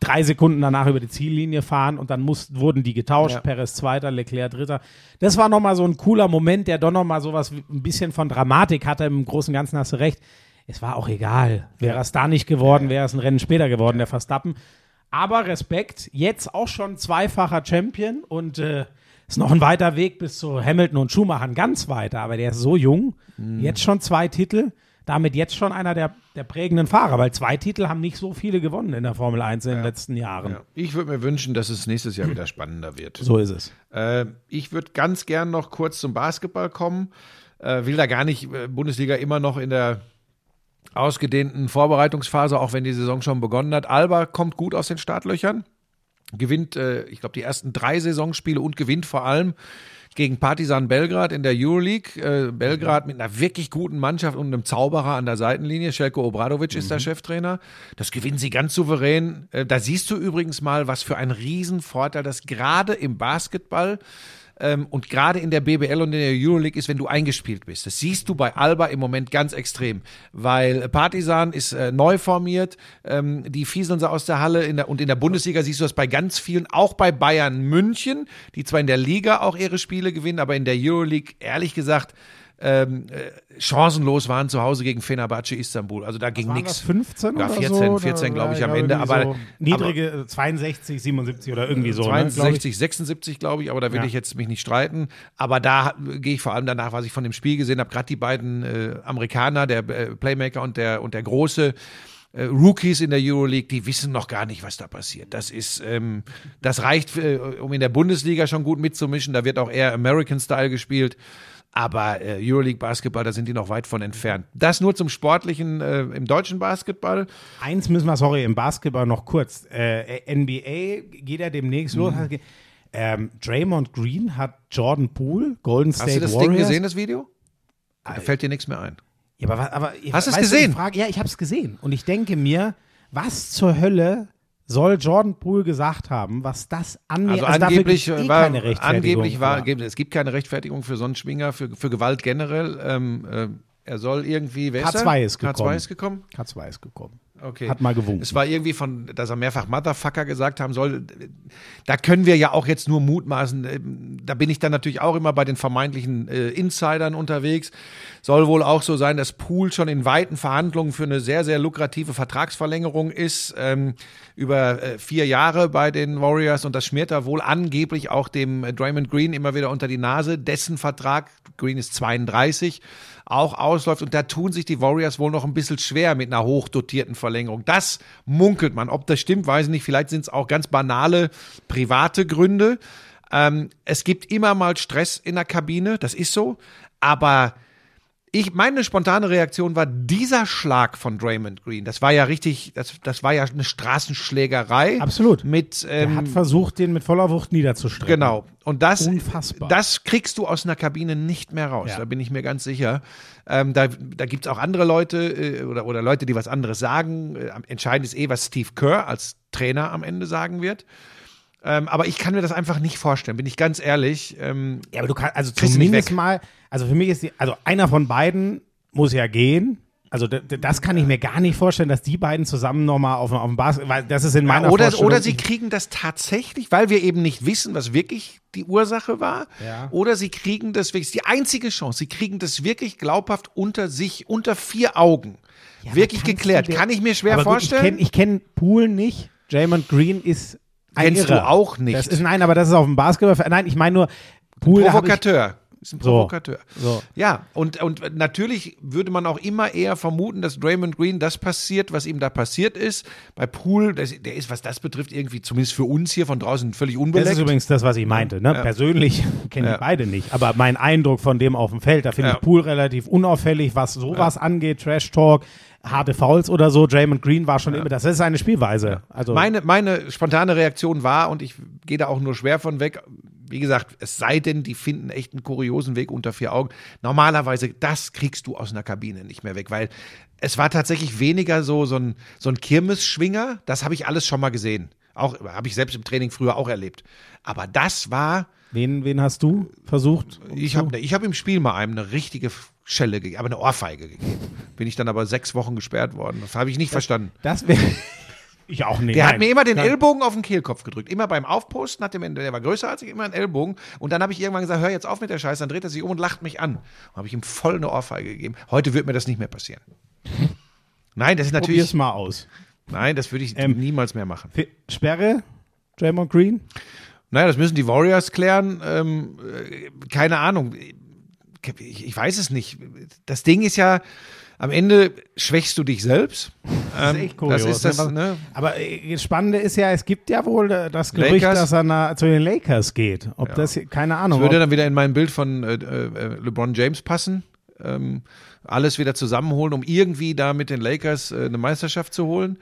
drei Sekunden danach über die Ziellinie fahren und dann muss, wurden die getauscht. Ja. Perez Zweiter, Leclerc Dritter. Das war nochmal so ein cooler Moment, der doch nochmal sowas wie ein bisschen von Dramatik hatte. Im Großen und Ganzen hast du recht. Es war auch egal. Wäre es da nicht geworden, wäre es ein Rennen später geworden, der Verstappen. Aber Respekt, jetzt auch schon zweifacher Champion und äh, ist noch ein weiter Weg bis zu Hamilton und Schumacher, ganz weiter, aber der ist so jung, Mhm. jetzt schon zwei Titel, damit jetzt schon einer der, der prägenden Fahrer, weil zwei Titel haben nicht so viele gewonnen in der Formel 1 in den letzten Jahren. Ja. Ich würde mir wünschen, dass es nächstes Jahr wieder spannender wird. So ist es. Äh, ich würde ganz gern noch kurz zum Basketball kommen. Äh, will da gar nicht äh, Bundesliga immer noch in der ausgedehnten Vorbereitungsphase, auch wenn die Saison schon begonnen hat. Alba kommt gut aus den Startlöchern, gewinnt, äh, ich glaube, die ersten drei Saisonspiele und gewinnt vor allem gegen Partizan Belgrad in der Euroleague. Äh, Belgrad mit einer wirklich guten Mannschaft und einem Zauberer an der Seitenlinie. Shelko Obradovic ist der Cheftrainer. Das gewinnen sie ganz souverän. Äh, da siehst du übrigens mal, was für ein Riesenvorteil das gerade im Basketball ähm, und gerade in der BBL und in der Euroleague ist, wenn du eingespielt bist. Das siehst du bei Alba im Moment ganz extrem, weil Partisan ist äh, neu formiert, ähm, die fieseln sie aus der Halle. In der, und in der Bundesliga siehst du das bei ganz vielen, auch bei Bayern München, die zwar in der Liga auch ihre Spiele gewinnen, aber in der Euroleague, ehrlich gesagt, ähm, äh, chancenlos waren zu Hause gegen Fenerbahce Istanbul. Also da ging nichts. das 15 Ja, oder 14, so? 14 glaube ich am Ende, aber, so niedrige äh, 62, 77 oder irgendwie so. ne, glaub ich. 62, 76, glaube ich, aber da will Ja. ich jetzt mich nicht streiten. Aber da gehe ich vor allem danach, was ich von dem Spiel gesehen habe, gerade die beiden äh, Amerikaner, der äh, Playmaker und der, und der große äh, Rookies in der Euroleague, die wissen noch gar nicht, was da passiert. Das ist, ähm, das reicht, äh, um in der Bundesliga schon gut mitzumischen. Da wird auch eher American-Style gespielt. Aber äh, Euroleague Basketball, da sind die noch weit von entfernt. Das nur zum Sportlichen äh, im deutschen Basketball. Eins müssen wir, sorry, im Basketball noch kurz. Äh, NBA geht ja demnächst los. Mhm. Ähm, Draymond Green hat Jordan Poole, Golden State Hast du das Warriors. Ding gesehen, das Video? Da fällt dir nichts mehr ein. Ja, aber, aber Hast du es gesehen? die Frage, ja, ich habe es gesehen. Und ich denke mir, was zur Hölle soll Jordan Poole gesagt haben, was das angeht? Also, angeblich dafür gibt's eh war, keine Rechtfertigung. angeblich war, Aber- es gibt keine Rechtfertigung für so einen Schwinger, für, für Gewalt generell. Ähm, äh, er soll irgendwie, wer ist K2 er? ist gekommen. K2 ist gekommen? K2 ist gekommen. Okay. Hat mal gewunken. Es war irgendwie von, dass er mehrfach Motherfucker gesagt haben soll. Da können wir ja auch jetzt nur mutmaßen. Ähm, Da bin ich dann natürlich auch immer bei den vermeintlichen äh, Insidern unterwegs. Soll wohl auch so sein, dass Pool schon in weiten Verhandlungen für eine sehr, sehr lukrative Vertragsverlängerung ist. Ähm, über äh, vier Jahre bei den Warriors und das schmiert er wohl angeblich auch dem äh, Draymond Green immer wieder unter die Nase. Dessen Vertrag, Green ist 32, auch ausläuft und da tun sich die Warriors wohl noch ein bisschen schwer mit einer hochdotierten Verlängerung. Das munkelt man. Ob das stimmt, weiß ich nicht. Vielleicht sind es auch ganz banale private Gründe. Ähm, es gibt immer mal Stress in der Kabine, das ist so, aber ich, meine spontane Reaktion war dieser Schlag von Draymond Green. Das war ja richtig, das, das war ja eine Straßenschlägerei. Absolut. Mit, Er ähm, hat versucht, den mit voller Wucht niederzustrecken. Genau. Und das, Unfassbar. das kriegst du aus einer Kabine nicht mehr raus. Ja. Da bin ich mir ganz sicher. Ähm, da da gibt es auch andere Leute äh, oder, oder Leute, die was anderes sagen. Äh, entscheidend ist eh, was Steve Kerr als Trainer am Ende sagen wird. Ähm, aber ich kann mir das einfach nicht vorstellen, bin ich ganz ehrlich. Ähm, Ja, aber du kannst, also zumindest mal, also für mich ist die, also einer von beiden muss ja gehen. Also das kann ich mir gar nicht vorstellen, dass die beiden zusammen nochmal auf, auf dem Basketball, weil das ist in meiner oder, Vorstellung. oder sie kriegen das tatsächlich, weil wir eben nicht wissen, was wirklich die Ursache war. Ja. Oder sie kriegen das wirklich, die einzige Chance, sie kriegen das wirklich glaubhaft unter sich, unter vier Augen. Ja, wirklich geklärt. dir- Kann ich mir schwer aber gut, vorstellen. Ich kenne kenn Pool nicht. Draymond Green ist Kennst du auch nicht. Das ist, nein, aber das ist auf dem Basketball. Nein, ich meine nur, Pool Provokateur. Ist ein So. Provokateur. So. Ja, und, und natürlich würde man auch immer eher vermuten, dass Draymond Green das passiert, was ihm da passiert ist. Bei Poole, das, der ist, was das betrifft, irgendwie zumindest für uns hier von draußen völlig Das unbeleckt. ist übrigens das, was ich meinte. Ne? Persönlich kenne Ja. ich beide nicht. Aber mein Eindruck von dem auf dem Feld, da finde Ja. ich Pool relativ unauffällig, was sowas angeht, Trash Talk, harte Fouls oder so. Draymond Green war schon immer, das ist seine Spielweise. Also Meine, meine spontane Reaktion war, und ich gehe da auch nur schwer von weg, wie gesagt, es sei denn, die finden echt einen kuriosen Weg unter vier Augen. Normalerweise, das kriegst du aus einer Kabine nicht mehr weg, weil es war tatsächlich weniger so, so ein, so ein Kirmesschwinger. Das habe ich alles schon mal gesehen. Auch habe ich selbst im Training früher auch erlebt. Aber das war, wen, wen hast du versucht? ich habe ich hab im Spiel mal einem eine richtige Schelle gegeben, aber eine Ohrfeige gegeben. Bin ich dann aber sechs Wochen gesperrt worden. Das habe ich nicht verstanden. Das wäre. Ich auch nicht. Der hat Nein. mir immer den Nein. Ellbogen auf den Kehlkopf gedrückt. Immer beim Aufposten hat der, mir- der war größer als ich, immer einen Ellbogen. Und dann habe ich irgendwann gesagt, hör jetzt auf mit der Scheiße. Dann dreht er sich um und lacht mich an. Und habe ich ihm voll eine Ohrfeige gegeben. Heute wird mir das nicht mehr passieren. Nein, das ist Probier's natürlich, mal aus. nein, das würde ich Ähm, niemals mehr machen. Sperre? Draymond Green? Naja, das müssen die Warriors klären. Ähm, äh, keine Ahnung. Ich, weiß es nicht. Das Ding ist ja, am Ende schwächst du dich selbst. Das ist echt kurios. Das ist das, ne? Aber äh, das Spannende ist ja, es gibt ja wohl äh, das Gerücht, Lakers? dass er na, zu den Lakers geht. Ob das, hier- keine Ahnung. Das würde dann wieder in mein Bild von äh, äh, LeBron James passen. Ähm, alles wieder zusammenholen, um irgendwie da mit den Lakers äh, eine Meisterschaft zu holen.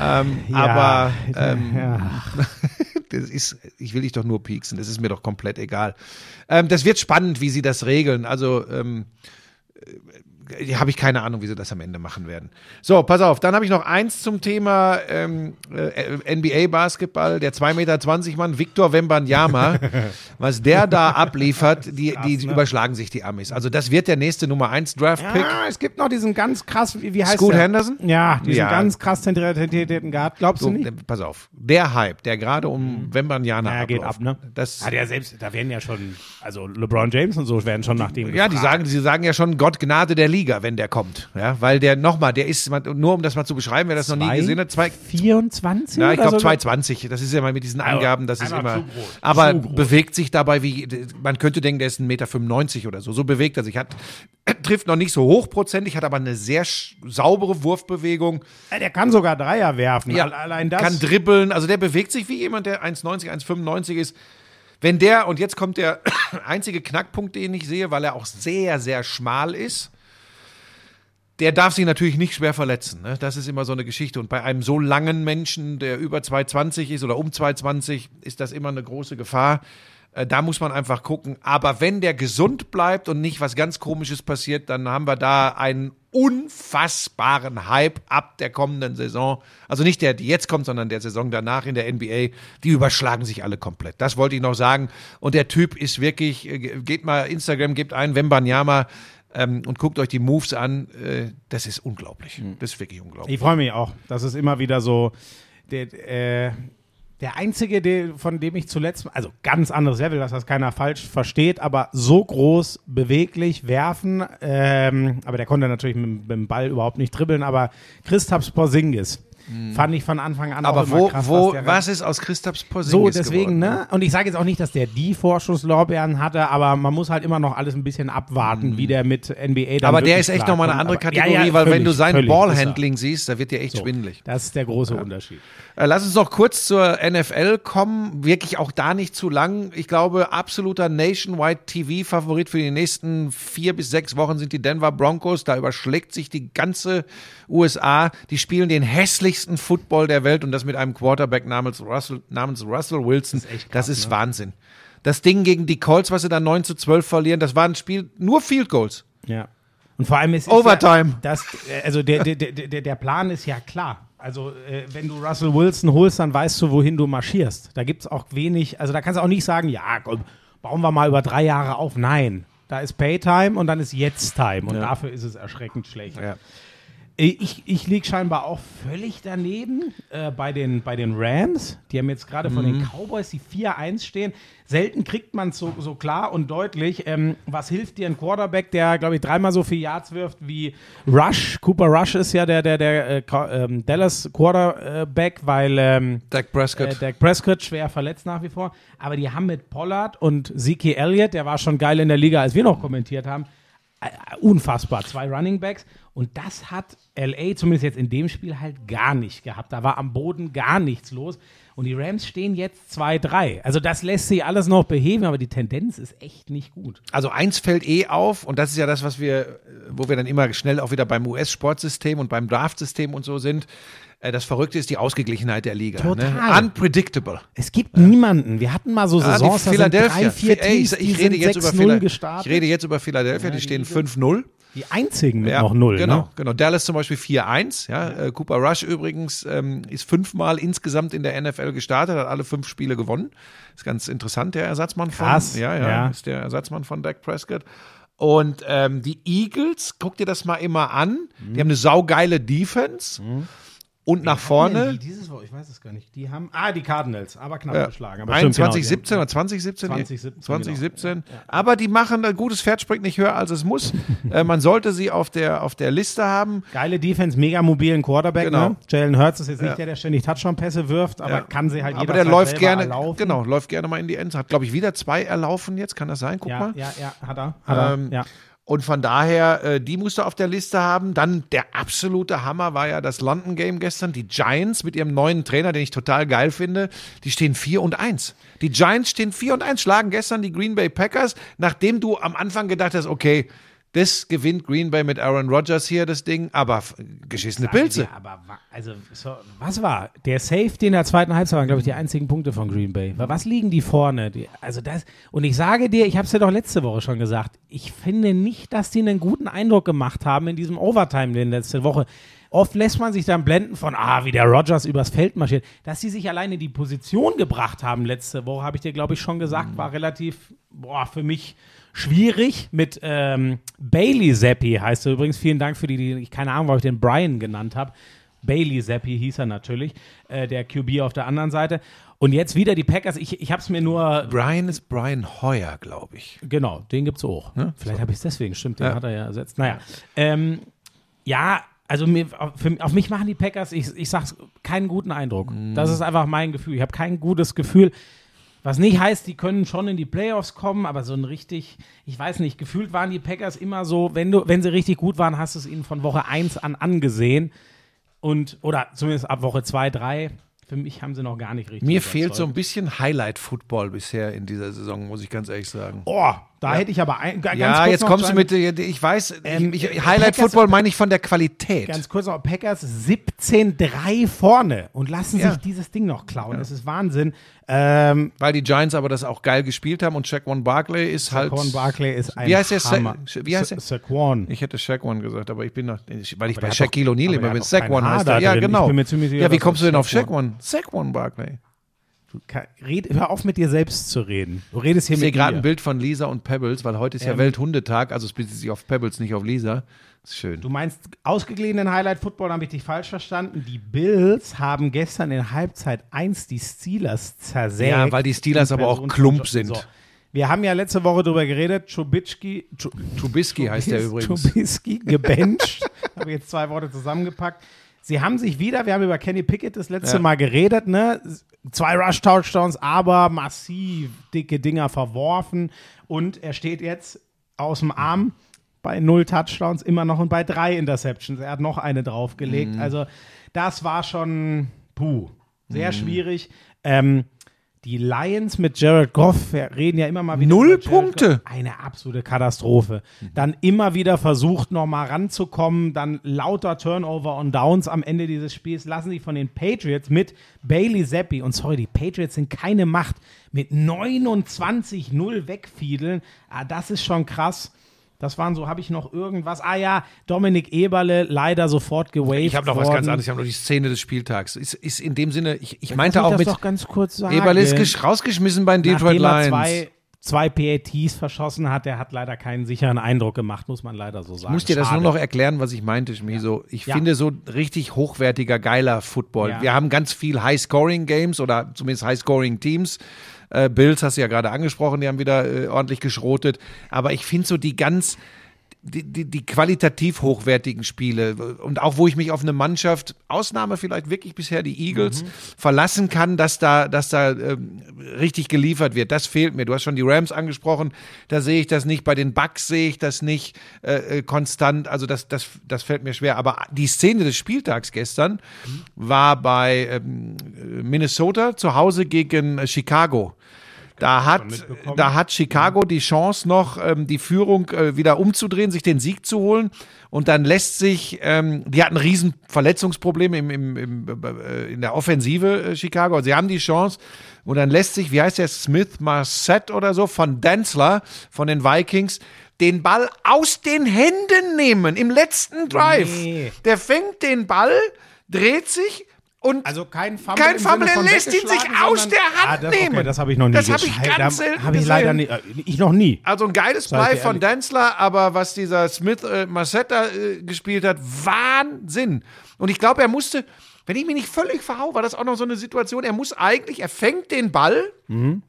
Ähm, ja, aber ähm, ja. das ist, ich will dich doch nur pieksen, das ist mir doch komplett egal. Ähm, das wird spannend, wie sie das regeln. Also ähm, äh, habe ich keine Ahnung, wie sie das am Ende machen werden. So, pass auf, dann habe ich noch eins zum Thema ähm, äh, NBA-Basketball. Der 2,20 Meter Mann, Victor Wembanyama, was der da abliefert, die, die ne? überschlagen sich die Amis. Also das wird der nächste Nummer 1 Draft-Pick. Ja, es gibt noch diesen ganz krass, wie, wie heißt Scoot der? Henderson? Ja, diesen Ja. ganz krass zentrierten Guard. Glaubst So, du nicht? äh, pass auf, der Hype, der gerade um Wembanyama Ja, geht ab, ne? Das, Hat ja selbst, da werden ja schon, also LeBron James und so werden schon nach dem Ja, die gefragt. sagen, sie sagen ja schon Gott Gnade der Liga, wenn der kommt. Ja, weil der nochmal, der ist, nur um das mal zu beschreiben, wer das noch nie gesehen hat, zwei, 24 ja, ich oder glaube so? 220. Das ist ja mal mit diesen Angaben, das ist immer. zu groß. Aber Zu groß. bewegt sich dabei wie, man könnte denken, der ist 1,95 Meter oder so. So bewegt er sich. Hat, trifft noch nicht so hochprozentig, hat aber eine sehr saubere Wurfbewegung. Der kann sogar Dreier werfen. Ja, Al- Allein das. Kann dribbeln. Also der bewegt sich wie jemand, der 1,90, 1,95 ist. Wenn der, und jetzt kommt der einzige Knackpunkt, den ich sehe, weil er auch sehr, sehr schmal ist, der darf sich natürlich nicht schwer verletzen. Ne? Das ist immer so eine Geschichte. Und bei einem so langen Menschen, der über 2,20 ist oder um 2,20, ist das immer eine große Gefahr. Äh, Da muss man einfach gucken. Aber wenn der gesund bleibt und nicht was ganz Komisches passiert, dann haben wir da einen unfassbaren Hype ab der kommenden Saison. Also nicht der, die jetzt kommt, sondern der Saison danach in der NBA. Die überschlagen sich alle komplett. Das wollte ich noch sagen. Und der Typ ist wirklich, äh, geht mal Instagram, gebt ein, Wembanyama ähm, und guckt euch die Moves an. Äh, das ist unglaublich. Das ist wirklich unglaublich. Ich freue mich auch. Das ist immer wieder so. Der, äh, der einzige, der, von dem ich zuletzt, also ganz anderes Level, dass das keiner falsch versteht, aber so groß, beweglich, werfen, ähm, aber der konnte natürlich mit, mit dem Ball überhaupt nicht dribbeln, aber Christaps Porzingis, fand ich von Anfang an auch Aber immer wo, krass, wo, der was ist aus Christophs so, Porzingis deswegen, geworden? ne? Und ich sage jetzt auch nicht, dass der die Vorschusslorbeeren hatte, aber man muss halt immer noch alles ein bisschen abwarten, wie der mit NBA dann Mhm. Aber der ist echt nochmal eine andere Kategorie, ja, ja, weil wenn du sein. Ballhandling siehst, da wird dir echt So, schwindelig. Das ist der große Unterschied. Äh, Lass uns noch kurz zur NFL kommen. Wirklich auch da nicht zu lang. Ich glaube, absoluter Nationwide TV-Favorit für die nächsten vier bis sechs Wochen sind die Denver Broncos. Da überschlägt sich die ganze USA. Die spielen den hässlichsten Football der Welt und das mit einem Quarterback namens Russell, namens Russell Wilson. Das ist, ne? Wahnsinn. Das Ding gegen die Colts, was sie dann 9 zu 12 verlieren, das war ein Spiel, nur Field Goals. Ja. Und vor allem ist ist Overtime. Ja, das, äh, also der, der, der, der, Plan ist ja klar. Also äh, wenn du Russell Wilson holst, dann weißt du, wohin du marschierst. Da gibt es auch wenig, also da kannst du auch nicht sagen, ja, komm, bauen wir mal über drei Jahre auf. Nein, da ist Paytime und dann ist jetzt Time und dafür ist es erschreckend schlecht. Ja. Äh, Ich, ich liege scheinbar auch völlig daneben äh, bei, den, bei den Rams. Die haben jetzt gerade von Mhm. den Cowboys, die 4-1 stehen. Selten kriegt man es so, so klar und deutlich. Ähm, was hilft dir ein Quarterback, der, glaube ich, dreimal so viel Yards wirft wie Rush? Cooper Rush ist ja der, der, der äh, ähm, Dallas Quarterback, weil ähm, Dak Prescott. äh, Dak Prescott schwer verletzt nach wie vor. Aber die haben mit Pollard und Zeke Elliott, der war schon geil in der Liga, als wir noch kommentiert haben, äh, unfassbar. Zwei Running Backs. Und das hat LA zumindest jetzt in dem Spiel halt gar nicht gehabt. Da war am Boden gar nichts los. Und die Rams stehen jetzt 2-3. Also das lässt sich alles noch beheben, aber die Tendenz ist echt nicht gut. Also eins fällt eh auf und das ist ja das, was wir, äh, wo wir dann immer schnell auch wieder beim US-Sportsystem und beim Draftsystem und so sind. Äh, Das Verrückte ist die Ausgeglichenheit der Liga. Ne? Total. Unpredictable. Es gibt niemanden. Wir hatten mal so Ah, Saisons, die sind Philadelphia. drei, vier Ey, Teams, ich, die ich rede jetzt über 6-0 Phila- gestartet. Ich rede jetzt über Philadelphia, die stehen 5-0. die einzigen mit Ja, noch null. Genau, Ne? genau. Dallas zum Beispiel 4-1. Ja. Äh, Cooper Rush übrigens ähm, ist fünfmal insgesamt in der NFL gestartet, hat alle fünf Spiele gewonnen. Ist ganz interessant, der Ersatzmann von. Krass, Ja, ja, ja. ist der Ersatzmann von Dak Prescott. Und ähm, die Eagles, guck dir das mal immer an. Mhm. Die haben eine saugeile Defense. Und nach vorne. Die, dieses Woche, ich weiß es gar nicht. Die haben, ah, die Cardinals, aber knapp Ja. geschlagen. Aber stimmt, 2117 genau, oder 2017? 2017, 2017. Aber die machen ein gutes Pferd springt nicht höher als es muss. äh, man sollte sie auf der, auf der Liste haben. Geile Defense, mega mobilen Quarterback. Genau. Ne? Jalen Hurts ist jetzt nicht Ja. der, der ständig Touchdown-Pässe wirft, aber Ja. kann sie halt Aber der läuft gerne, erlaufen. genau, läuft gerne mal in die Endzone. Hat, glaube ich, wieder zwei erlaufen jetzt. Kann das sein? Guck Ja, mal. ja, ja, hat er. Hat er. Ähm, ja. Und von daher, äh, die musst du auf der Liste haben. Dann der absolute Hammer war ja das London Game gestern. Die Giants mit ihrem neuen Trainer, den ich total geil finde, die stehen 4 und 1. Die Giants stehen 4 und 1, schlagen gestern die Green Bay Packers, nachdem du am Anfang gedacht hast, okay, das gewinnt Green Bay mit Aaron Rodgers hier, das Ding, aber geschissene Pilze. Ja, aber also, so, was war? Der Safety in der zweiten Halbzeit waren, glaube ich, die einzigen Punkte von Green Bay. Wa- Was liegen die vorne? Die, also das, und ich sage dir, ich habe es dir doch letzte Woche schon gesagt, ich finde nicht, dass die einen guten Eindruck gemacht haben in diesem Overtime in letzte Woche. Oft lässt man sich dann blenden von, ah, wie der Rogers übers Feld marschiert. Dass sie sich alleine die Position gebracht haben letzte Woche, habe ich dir, glaube ich, schon gesagt, war relativ, boah, für mich schwierig mit ähm, Bailey Zappi heißt er übrigens. Vielen Dank für die, die ich keine Ahnung, warum ich den Brian genannt habe. Bailey Zappi hieß er natürlich, äh, der QB auf der anderen Seite. Und jetzt wieder die Packers. Ich, ich habe es mir nur, Brian ist Brian Hoyer, glaube ich. genau, den gibt's auch. Vielleicht habe ich es deswegen, stimmt, den Ja. hat er ja ersetzt. Naja, ähm, ja, also mir, für, auf mich machen die Packers, ich, ich sag's, keinen guten Eindruck. Das ist einfach mein Gefühl. Ich habe kein gutes Gefühl. Was nicht heißt, die können schon in die Playoffs kommen, aber so ein richtig, ich weiß nicht, gefühlt waren die Packers immer so, wenn du, wenn sie richtig gut waren, hast du es ihnen von Woche 1 an angesehen. Und, oder zumindest ab Woche 2, 3. Für mich haben sie noch gar nicht richtig. Mir fehlt so ein bisschen Highlight-Football bisher in dieser Saison, muss ich ganz ehrlich sagen. Oh, da hätte ich aber ein, ga- ganz ja, kurz jetzt kommst du mit, ich weiß, Ähm, ich, äh, ich, Highlight-Football Packers- meine ich von der Qualität. Ganz kurz noch, Packers 17-3 vorne und lassen Ja. sich dieses Ding noch klauen. Das ist Wahnsinn. Ähm, Weil die Giants aber das auch geil gespielt haben und Shaquan Barkley ist halt. Saquon Barkley ist ein Wie heißt der? Sa Hammer. wie heißt der? Sa Saquon. Ich hätte Shaquan gesagt, aber ich bin noch, weil ich Aber bei Shaquille O'Neal immer der bin. Saquon Haar heißt er. Ja, genau. ja, wie kommst du denn auf Saquon- Shaquan? Saquon Barkley. Red, hör auf mit dir selbst zu reden. Du redest hier Ich sehe mit gerade mir. ein Bild von Lisa und Pebbles, weil heute ist ja Ähm, Welthundetag, also es bezieht sich auf Pebbles, nicht auf Lisa. Ist schön. Du meinst ausgeglichenen Highlight-Football, habe ich dich falsch verstanden. Die Bills haben gestern in Halbzeit 1 die Steelers zersägt. Ja, weil die Steelers aber auch Klump sind. So. Wir haben ja letzte Woche darüber geredet, Trubisky, Tru- Trubisky heißt der übrigens. Trubisky gebencht. habe jetzt zwei Worte zusammengepackt. Sie haben sich wieder, wir haben über Kenny Pickett das letzte Ja. Mal geredet, ne? Zwei Rush-Touchdowns, aber massiv dicke Dinger verworfen. Und er steht jetzt aus dem Arm bei null Touchdowns immer noch und bei drei Interceptions. Er hat noch eine draufgelegt. Mhm. Also, das war schon, puh, sehr Mhm. schwierig. Ähm, die Lions mit Jared Goff, wir reden ja immer mal wieder. Null Punkte. Eine absolute Katastrophe. Dann immer wieder versucht, nochmal ranzukommen. Dann lauter Turnover und Downs am Ende dieses Spiels lassen sich von den Patriots mit Bailey Zappi, und sorry, die Patriots sind keine Macht, mit 29-0 wegfiedeln. Ah, das ist schon krass. Das waren so, habe ich noch irgendwas? Ah ja, Dominik Eberle leider sofort gewaved Ich habe noch was ganz worden. anderes. Ich habe noch die Szene des Spieltags. Ist, ist in dem Sinne, ich, ich meinte mich auch mit doch ganz kurz sagen. Eberle ist gesch- rausgeschmissen bei den Detroit er Lions. zwei, zwei PATs verschossen hat, der hat leider keinen sicheren Eindruck gemacht, muss man leider so sagen. Ich muss dir das Schade. nur noch erklären, was ich meinte, Schmiso. Ich Ja. finde so richtig hochwertiger, geiler Football. Ja. Wir haben ganz viel High-Scoring-Games oder zumindest High-Scoring-Teams. Äh, Bills hast du ja gerade angesprochen, die haben wieder äh, ordentlich geschrotet. Aber ich finde so die ganz, die, die, die qualitativ hochwertigen Spiele und auch wo ich mich auf eine Mannschaft, Ausnahme vielleicht wirklich bisher die Eagles, verlassen kann, dass da, dass da ähm, richtig geliefert wird. Das fehlt mir. Du hast schon die Rams angesprochen, da sehe ich das nicht. Bei den Bucks sehe ich das nicht äh, äh, konstant. Also das, das, das fällt mir schwer. Aber die Szene des Spieltags gestern war bei ähm, Minnesota zu Hause gegen äh, Chicago. Da hat, da hat Chicago die Chance noch, ähm, die Führung äh, wieder umzudrehen, sich den Sieg zu holen. Und dann lässt sich, ähm, die hatten riesen Verletzungsprobleme im, im, im, äh, in der Offensive äh, Chicago. Sie haben die Chance. Und dann lässt sich, wie heißt der, Smith Marset oder so, von Densler, von den Vikings, den Ball aus den Händen nehmen im letzten Drive. Nee. Der fängt den Ball, dreht sich und Also kein Fumble. kein Fumble, er lässt ihn sich aus der Hand ah, das, nehmen. Okay, das habe ich noch nie Das habe ich gesehen. ganz selten Habe ich leider gesehen. äh, ich noch nie. Also ein geiles Play von. Densler, aber was dieser Smith äh, Marcetta äh, gespielt hat, Wahnsinn. Und ich glaube, er musste, wenn ich mich nicht völlig verhau, war das auch noch so eine Situation, er muss eigentlich, er fängt den Ball, Mhm.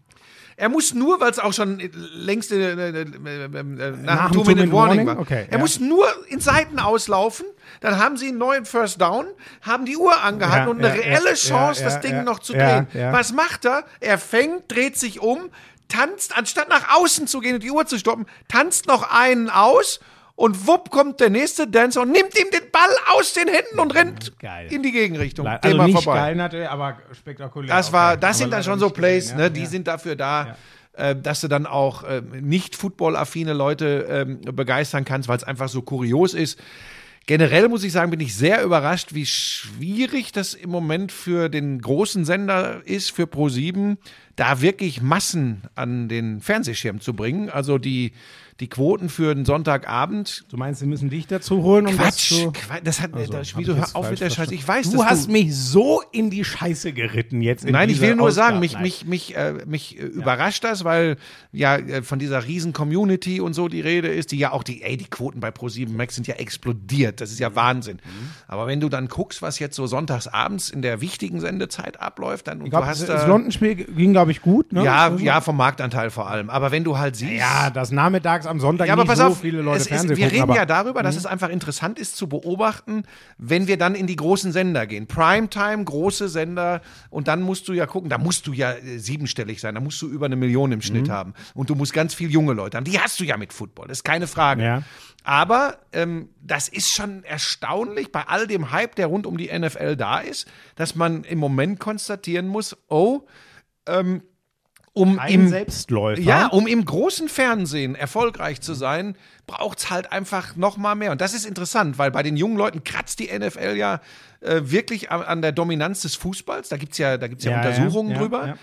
Er muss nur, weil es auch schon längst äh, äh, äh, äh, nach, Nach dem dem Two-Minute-Warning Two-Minute-Warning? war. Okay, er ja. muss nur in Seiten auslaufen, dann haben sie einen neuen First Down, haben die Uhr angehalten Ja, und eine ja, reelle Chance, das Ding noch zu drehen. Was macht er? Er fängt, dreht sich um, tanzt, anstatt nach außen zu gehen und die Uhr zu stoppen, tanzt noch einen aus und wupp kommt der nächste Dancer und nimmt ihm den Ball aus den Händen und rennt Geil. in die Gegenrichtung. Also Thema nicht vorbei. geil natürlich, aber spektakulär. Das war, das sind dann schon so Plays, ja. ne? Die Ja. sind dafür da, äh, dass du dann auch äh, nicht Football-affine Leute ähm, begeistern kannst, weil es einfach so kurios ist. Generell muss ich sagen, bin ich sehr überrascht, wie schwierig das im Moment für den großen Sender ist, für Pro7, da wirklich Massen an den Fernsehschirm zu bringen. Also die, die Quoten für den Sonntagabend. Du meinst, sie müssen dich dazu holen, um das Quatsch, zu... Quatsch, das hat, Also, das ich hör auf mit der Scheiße. Ich weiß, Du hast mich so in die Scheiße geritten jetzt. In Nein, ich will nur sagen, Ausgabe. mich, mich, mich, äh, mich äh, überrascht das, weil ja äh, von dieser riesen Community und so die Rede ist, die ja auch die, ey, die Quoten bei Pro7 Max sind ja explodiert. Das ist ja Wahnsinn. Mhm. Aber wenn du dann guckst, was jetzt so sonntags abends in der wichtigen Sendezeit abläuft, dann und Ich glaub, du hast das da, London-Spiel ging, glaube ich, gut. Ne? ja, Also- ja, vom Marktanteil vor allem. Aber wenn du halt siehst. Ja, dass nachmittags am Sonntag Ja, aber nicht pass so auf, viele Leute es ist, Fernsehen wir gucken, reden Mhm. ja darüber, dass es einfach interessant ist zu beobachten, wenn wir dann in die großen Sender gehen. Primetime, große Sender und dann musst du ja gucken, da musst du ja äh, siebenstellig sein, da musst du über eine Million im Mhm. Schnitt haben und du musst ganz viel junge Leute haben. Die hast du ja mit Football, das ist keine Frage. Ja. Aber ähm, das ist schon erstaunlich bei all dem Hype, der rund um die NFL da ist, dass man im Moment konstatieren muss, oh, ähm, um im Selbstläufer. ja, um im großen Fernsehen erfolgreich zu sein, braucht's halt einfach noch mal mehr. Und das ist interessant, weil bei den jungen Leuten kratzt die NFL ja äh, wirklich an, an der Dominanz des Fußballs. Da gibt's ja, da gibt's ja, Ja, ja, Untersuchungen ja, drüber.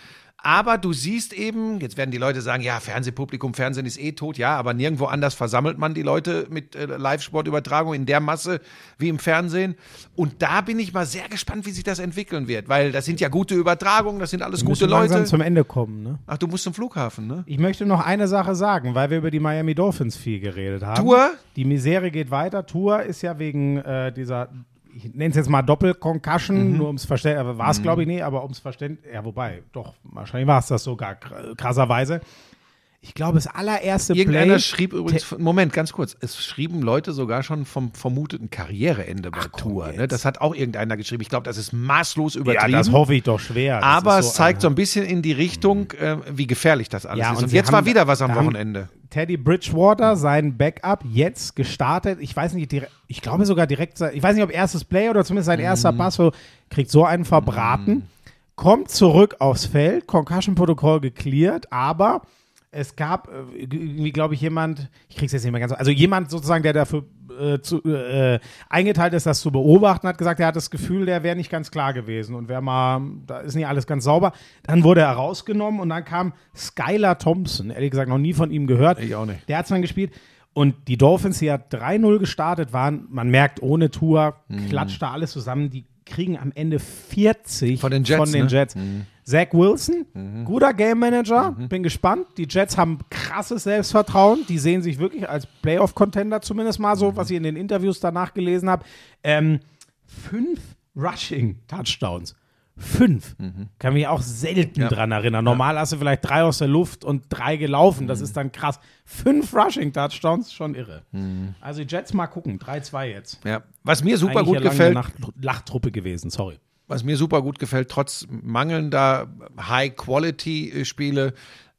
Aber du siehst eben, jetzt werden die Leute sagen, ja, Fernsehpublikum, Fernsehen ist eh tot, ja, aber nirgendwo anders versammelt man die Leute mit äh, Live-Sportübertragung in der Masse wie im Fernsehen. Und da bin ich mal sehr gespannt, wie sich das entwickeln wird, weil das sind ja gute Übertragungen, das sind alles Wir gute müssen langsam Leute. zum Ende kommen. Ne? Ach, du musst zum Flughafen, ne? Ich möchte noch eine Sache sagen, weil wir über die Miami Dolphins viel geredet haben. Tour? Die Misere geht weiter. Tour ist ja wegen äh, dieser, ich nenne es jetzt mal Doppel-Concussion, Mhm. nur ums Verständnis, aber war es glaube ich nicht, aber ums Verständnis, ja wobei, doch, wahrscheinlich war es das sogar kr- krasserweise. Ich glaube, das allererste Irgendeiner Play. schrieb übrigens, Moment, ganz kurz, es schrieben Leute sogar schon vom vermuteten Karriereende bei Tour. Ne? Das hat auch irgendeiner geschrieben. Ich glaube, das ist maßlos ja, übertrieben. das hoffe ich doch schwer. Das aber ist es zeigt so ein- ein bisschen in die Richtung, äh, wie gefährlich das alles Ja, ist. und Und, jetzt war wieder was am Wochenende. Teddy Bridgewater, sein Backup, jetzt gestartet. Ich weiß nicht, dire- ich glaube sogar direkt, ich weiß nicht, ob erstes Play oder zumindest sein erster Mhm. Pass, so, kriegt so einen verbraten, kommt zurück aufs Feld, Concussion-Protokoll geklärt, aber es gab äh, irgendwie, glaube ich, jemand, ich krieg's jetzt nicht mehr ganz, also jemand sozusagen, der dafür äh, zu, äh, eingeteilt ist, das zu beobachten, hat gesagt, er hat das Gefühl, der wäre nicht ganz klar gewesen und wäre mal, da ist nicht alles ganz sauber. Dann wurde er rausgenommen und dann kam Skylar Thompson, ehrlich gesagt noch nie von ihm gehört. Ich auch nicht. Der hat es dann gespielt. Und die Dolphins, die ja 3-0 gestartet waren, man merkt, ohne Tour Mhm. klatscht da alles zusammen. Die kriegen am Ende 40 Von den Jets, Von den ne? Zach Wilson, guter Game Manager, bin gespannt. Die Jets haben krasses Selbstvertrauen. Die sehen sich wirklich als Playoff-Contender, zumindest mal so, was ich in den Interviews danach gelesen habe. Ähm, fünf Rushing-Touchdowns. Fünf. Kann mich auch selten Ja. dran erinnern. Normal hast du vielleicht drei aus der Luft und drei gelaufen. Das ist dann krass. Fünf Rushing-Touchdowns, schon irre. Also die Jets mal gucken. 3-2 jetzt. Ja. Was mir super Eigentlich gut ja gefällt, Nacht, Lachtruppe gewesen, sorry. Was mir super gut gefällt, trotz mangelnder High-Quality-Spiele,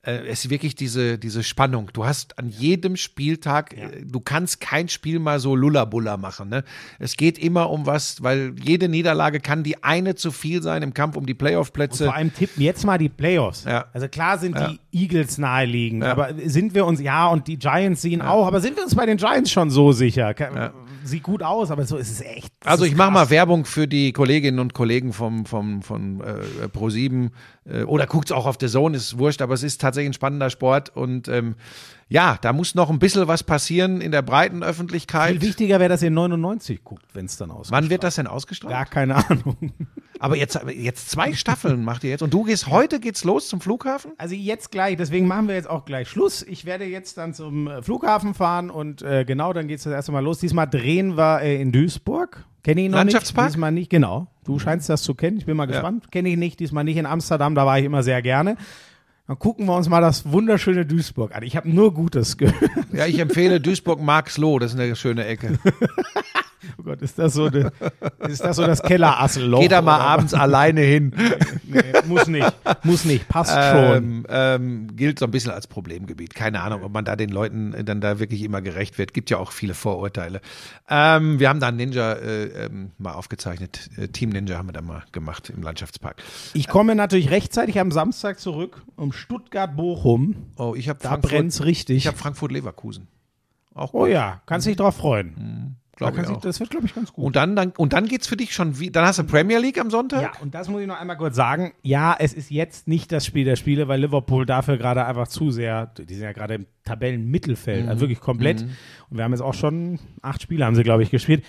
äh, ist wirklich diese, diese Spannung. Du hast an jedem Spieltag, äh, du kannst kein Spiel mal so Lullabulla machen. Ne? Es geht immer um was, weil jede Niederlage kann die eine zu viel sein im Kampf um die Playoff-Plätze. Vor allem tippen jetzt mal die Playoffs. Ja. Also klar sind Ja. die Eagles naheliegend, Ja. aber sind wir uns, ja, und die Giants sehen auch, aber sind wir uns bei den Giants schon so sicher? Sieht gut aus, aber so ist es echt. Also ich mache mal Werbung für die Kolleginnen und Kollegen vom, vom, von äh, Pro7 äh, oder guckt's auch auf The Zone, ist wurscht, aber es ist tatsächlich ein spannender Sport und ähm, ja, da muss noch ein bisschen was passieren in der breiten Öffentlichkeit. Viel wichtiger wäre, dass ihr 99 guckt, wenn es dann ausgeht. Wann wird das denn ausgestrahlt? Gar keine Ahnung. Aber jetzt, jetzt zwei Staffeln macht ihr jetzt und du gehst, heute geht's los zum Flughafen? Also jetzt gleich, deswegen machen wir jetzt auch gleich Schluss. Ich werde jetzt dann zum äh, Flughafen fahren und äh, genau, dann geht es das erste Mal los. Diesmal drehen wir äh, in Duisburg. Kenne ich noch Landschaftspark? nicht. Diesmal nicht, genau. Du scheinst das zu kennen. Ich bin mal gespannt. Kenne ich nicht. Diesmal nicht in Amsterdam, da war ich immer sehr gerne. Dann gucken wir uns mal das wunderschöne Duisburg an. Ich habe nur Gutes gehört. Ja, ich empfehle Duisburg-Marxloh, das ist eine schöne Ecke. Oh Gott, ist das so, de, ist das, so das Kellerasselloch? Geh da mal abends alleine hin. was? Nee, muss nicht. Muss nicht. Passt schon. Ähm, ähm, gilt so ein bisschen als Problemgebiet. Keine Ahnung, ob man da den Leuten dann da wirklich immer gerecht wird. Gibt ja auch viele Vorurteile. Ähm, wir haben da einen Ninja äh, ähm, mal aufgezeichnet. Äh, Team Ninja haben wir da mal gemacht im Landschaftspark. Ich komme natürlich rechtzeitig am Samstag zurück um Stuttgart-Bochum. Oh, ich habe Da brennt's richtig. Ich habe Frankfurt-Leverkusen. Auch Oh ja, kannst dich drauf freuen. Da glaub ich auch. das wird, glaube ich, ganz gut. Und dann, dann, und dann geht's für dich schon wie, dann hast du Premier League am Sonntag? ja, und das muss ich noch einmal kurz sagen. Ja, es ist jetzt nicht das Spiel der Spiele, weil Liverpool dafür gerade einfach zu sehr, die sind ja gerade im Tabellenmittelfeld, Mhm. also wirklich komplett. Und wir haben jetzt auch schon acht Spiele, haben sie, glaube ich, gespielt.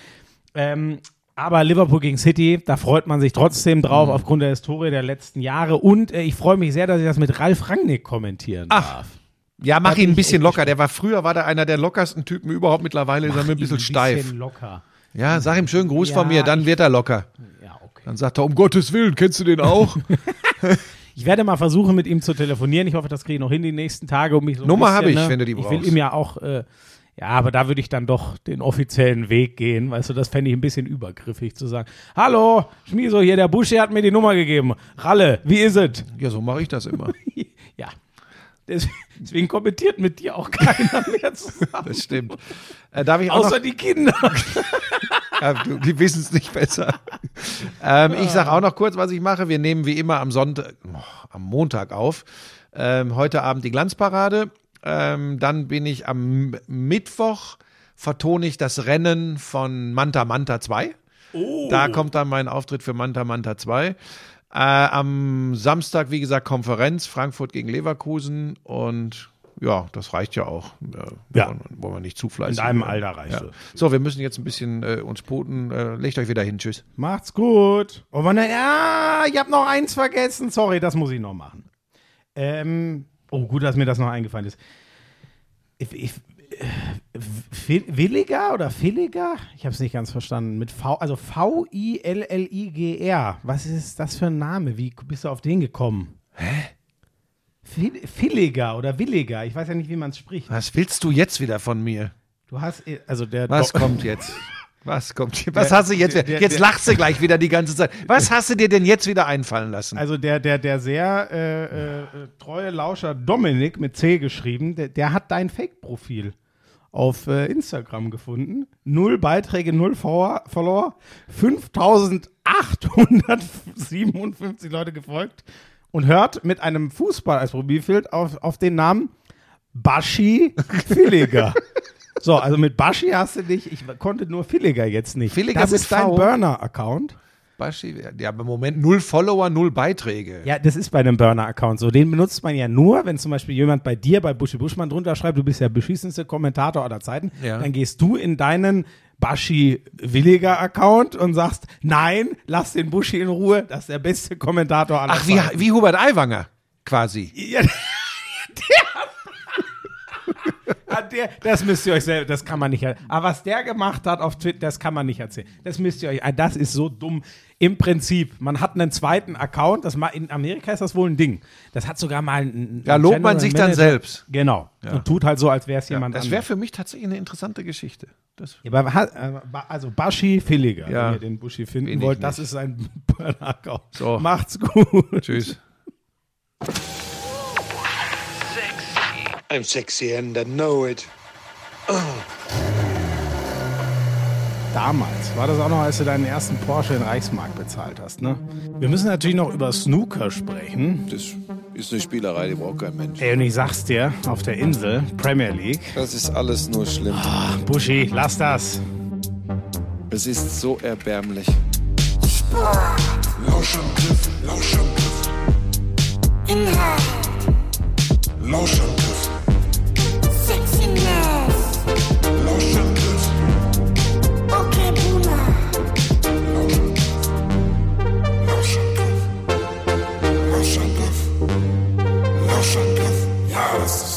Ähm, aber Liverpool gegen City, da freut man sich trotzdem drauf, Mhm. aufgrund der Historie der letzten Jahre. Und äh, ich freue mich sehr, dass ich das mit Ralf Rangnick kommentieren Ach, darf. Ja, mach ihn ein bisschen locker. Der war früher war der einer der lockersten Typen überhaupt. Mittlerweile ist er mir ein bisschen steif. Bisschen locker. Ja, sag ihm schönen Gruß Ja, von mir, dann ich- wird er locker. Ja, okay. Dann sagt er, um Gottes Willen, kennst du den auch? Ich werde mal versuchen, mit ihm zu telefonieren. Ich hoffe, das kriege ich noch hin die nächsten Tage. Um mich so ein Nummer bisschen, habe ich, ne? wenn du die Ich will brauchst. ihm ja auch, äh, ja, aber da würde ich dann doch den offiziellen Weg gehen. Weißt du, das fände ich ein bisschen übergriffig zu sagen. Hallo, Schmieso, hier, der Busche hat mir die Nummer gegeben. Ralle, wie ist es? ja, so mache ich das immer. Ja. Deswegen, kommentiert mit dir auch keiner mehr zusammen. Das stimmt. Äh, darf ich auch Außer noch, die Kinder. ja, die wissen es nicht besser. ähm, ich sage auch noch kurz, was ich mache. Wir nehmen wie immer am Sonntag, oh, am Montag auf. Ähm, heute Abend die Glanzparade. Ähm, dann bin ich am Mittwoch vertone ich das Rennen von Manta Manta 2. Da kommt dann mein Auftritt für Manta Manta 2. Äh, am Samstag, wie gesagt, Konferenz, Frankfurt gegen Leverkusen und ja, das reicht ja auch. Äh, Ja. Wollen, wollen wir nicht zu fleißig In werden. Alter reicht ja. es. So, wir müssen jetzt ein bisschen äh, uns puten. Äh, legt euch wieder hin. Tschüss. Macht's gut. Oh Mann, ja, ich habe noch eins vergessen. Sorry, das muss ich noch machen. Ähm, oh, gut, dass mir das noch eingefallen ist. Ich, ich, Williger oder Villiger? Ich habe es nicht ganz verstanden. Mit V, also V-I-L-L-I-G-R. Was ist das für ein Name? Wie bist du auf den gekommen? Hä? Fil- Filliger oder Williger. Ich weiß ja nicht, wie man es spricht. Was willst du jetzt wieder von mir? Du hast, äh, also der. Was Do- kommt jetzt? Was kommt hier? Was Der- hast du jetzt? der- der- jetzt lachst du gleich wieder die ganze Zeit. Was hast du dir denn jetzt wieder einfallen lassen? Also der, der, der sehr äh, äh, äh, treue Lauscher Dominik mit C geschrieben, der, der hat dein Fake-Profil auf äh, Instagram gefunden. Null Beiträge, null Follower, Follower 5857 Leute gefolgt und hört mit einem Fußball als Profilbild auf, auf den Namen Baschi Villiger. so, also mit Baschi hast du dich, ich konnte nur Villiger jetzt nicht. Villiger das ist dein? Burner-Account. Baschi, ja, im Moment null Follower, null Beiträge. Ja, das ist bei einem Burner-Account so. Den benutzt man ja nur, wenn zum Beispiel jemand bei dir, bei Buschi Buschmann drunter schreibt, du bist der beschissenste Kommentator aller Zeiten. Ja. Dann gehst du in deinen Baschi Williger Account und sagst, nein, lass den Buschi in Ruhe, das ist der beste Kommentator aller Ach, wie, Zeiten. wie Hubert Aiwanger quasi. Ja, der, Ah, der, das müsst ihr euch selber, das kann man nicht erzählen. Aber was der gemacht hat auf Twitter, das kann man nicht erzählen. Das müsst ihr euch, ah, das ist so dumm. Im Prinzip, man hat einen zweiten Account, das in Amerika ist das wohl ein Ding. Das hat sogar mal ein, Da lobt man sich dann Manager- selbst. Genau. Und tut halt so, als wäre es jemand Das wäre anderes. für mich tatsächlich eine interessante Geschichte. Das, Ja, äh, also Baschi Villiger, Ja. wenn ihr den Buschi finden wollt, das ist sein Burner-Account. So. Macht's gut. tschüss. I'm sexy and I know it. Damals war das auch noch, als du deinen ersten Porsche in Reichsmark bezahlt hast, ne? Wir müssen natürlich noch über Snooker sprechen. Das ist eine Spielerei, die braucht kein Mensch. Ey, und ich sag's dir, auf der Insel, Premier League. Das ist alles nur schlimm. Buschi, lass das. Es ist so erbärmlich. Lauschangriff, Lauschangriff, Inhalt. Lauschangriff. house.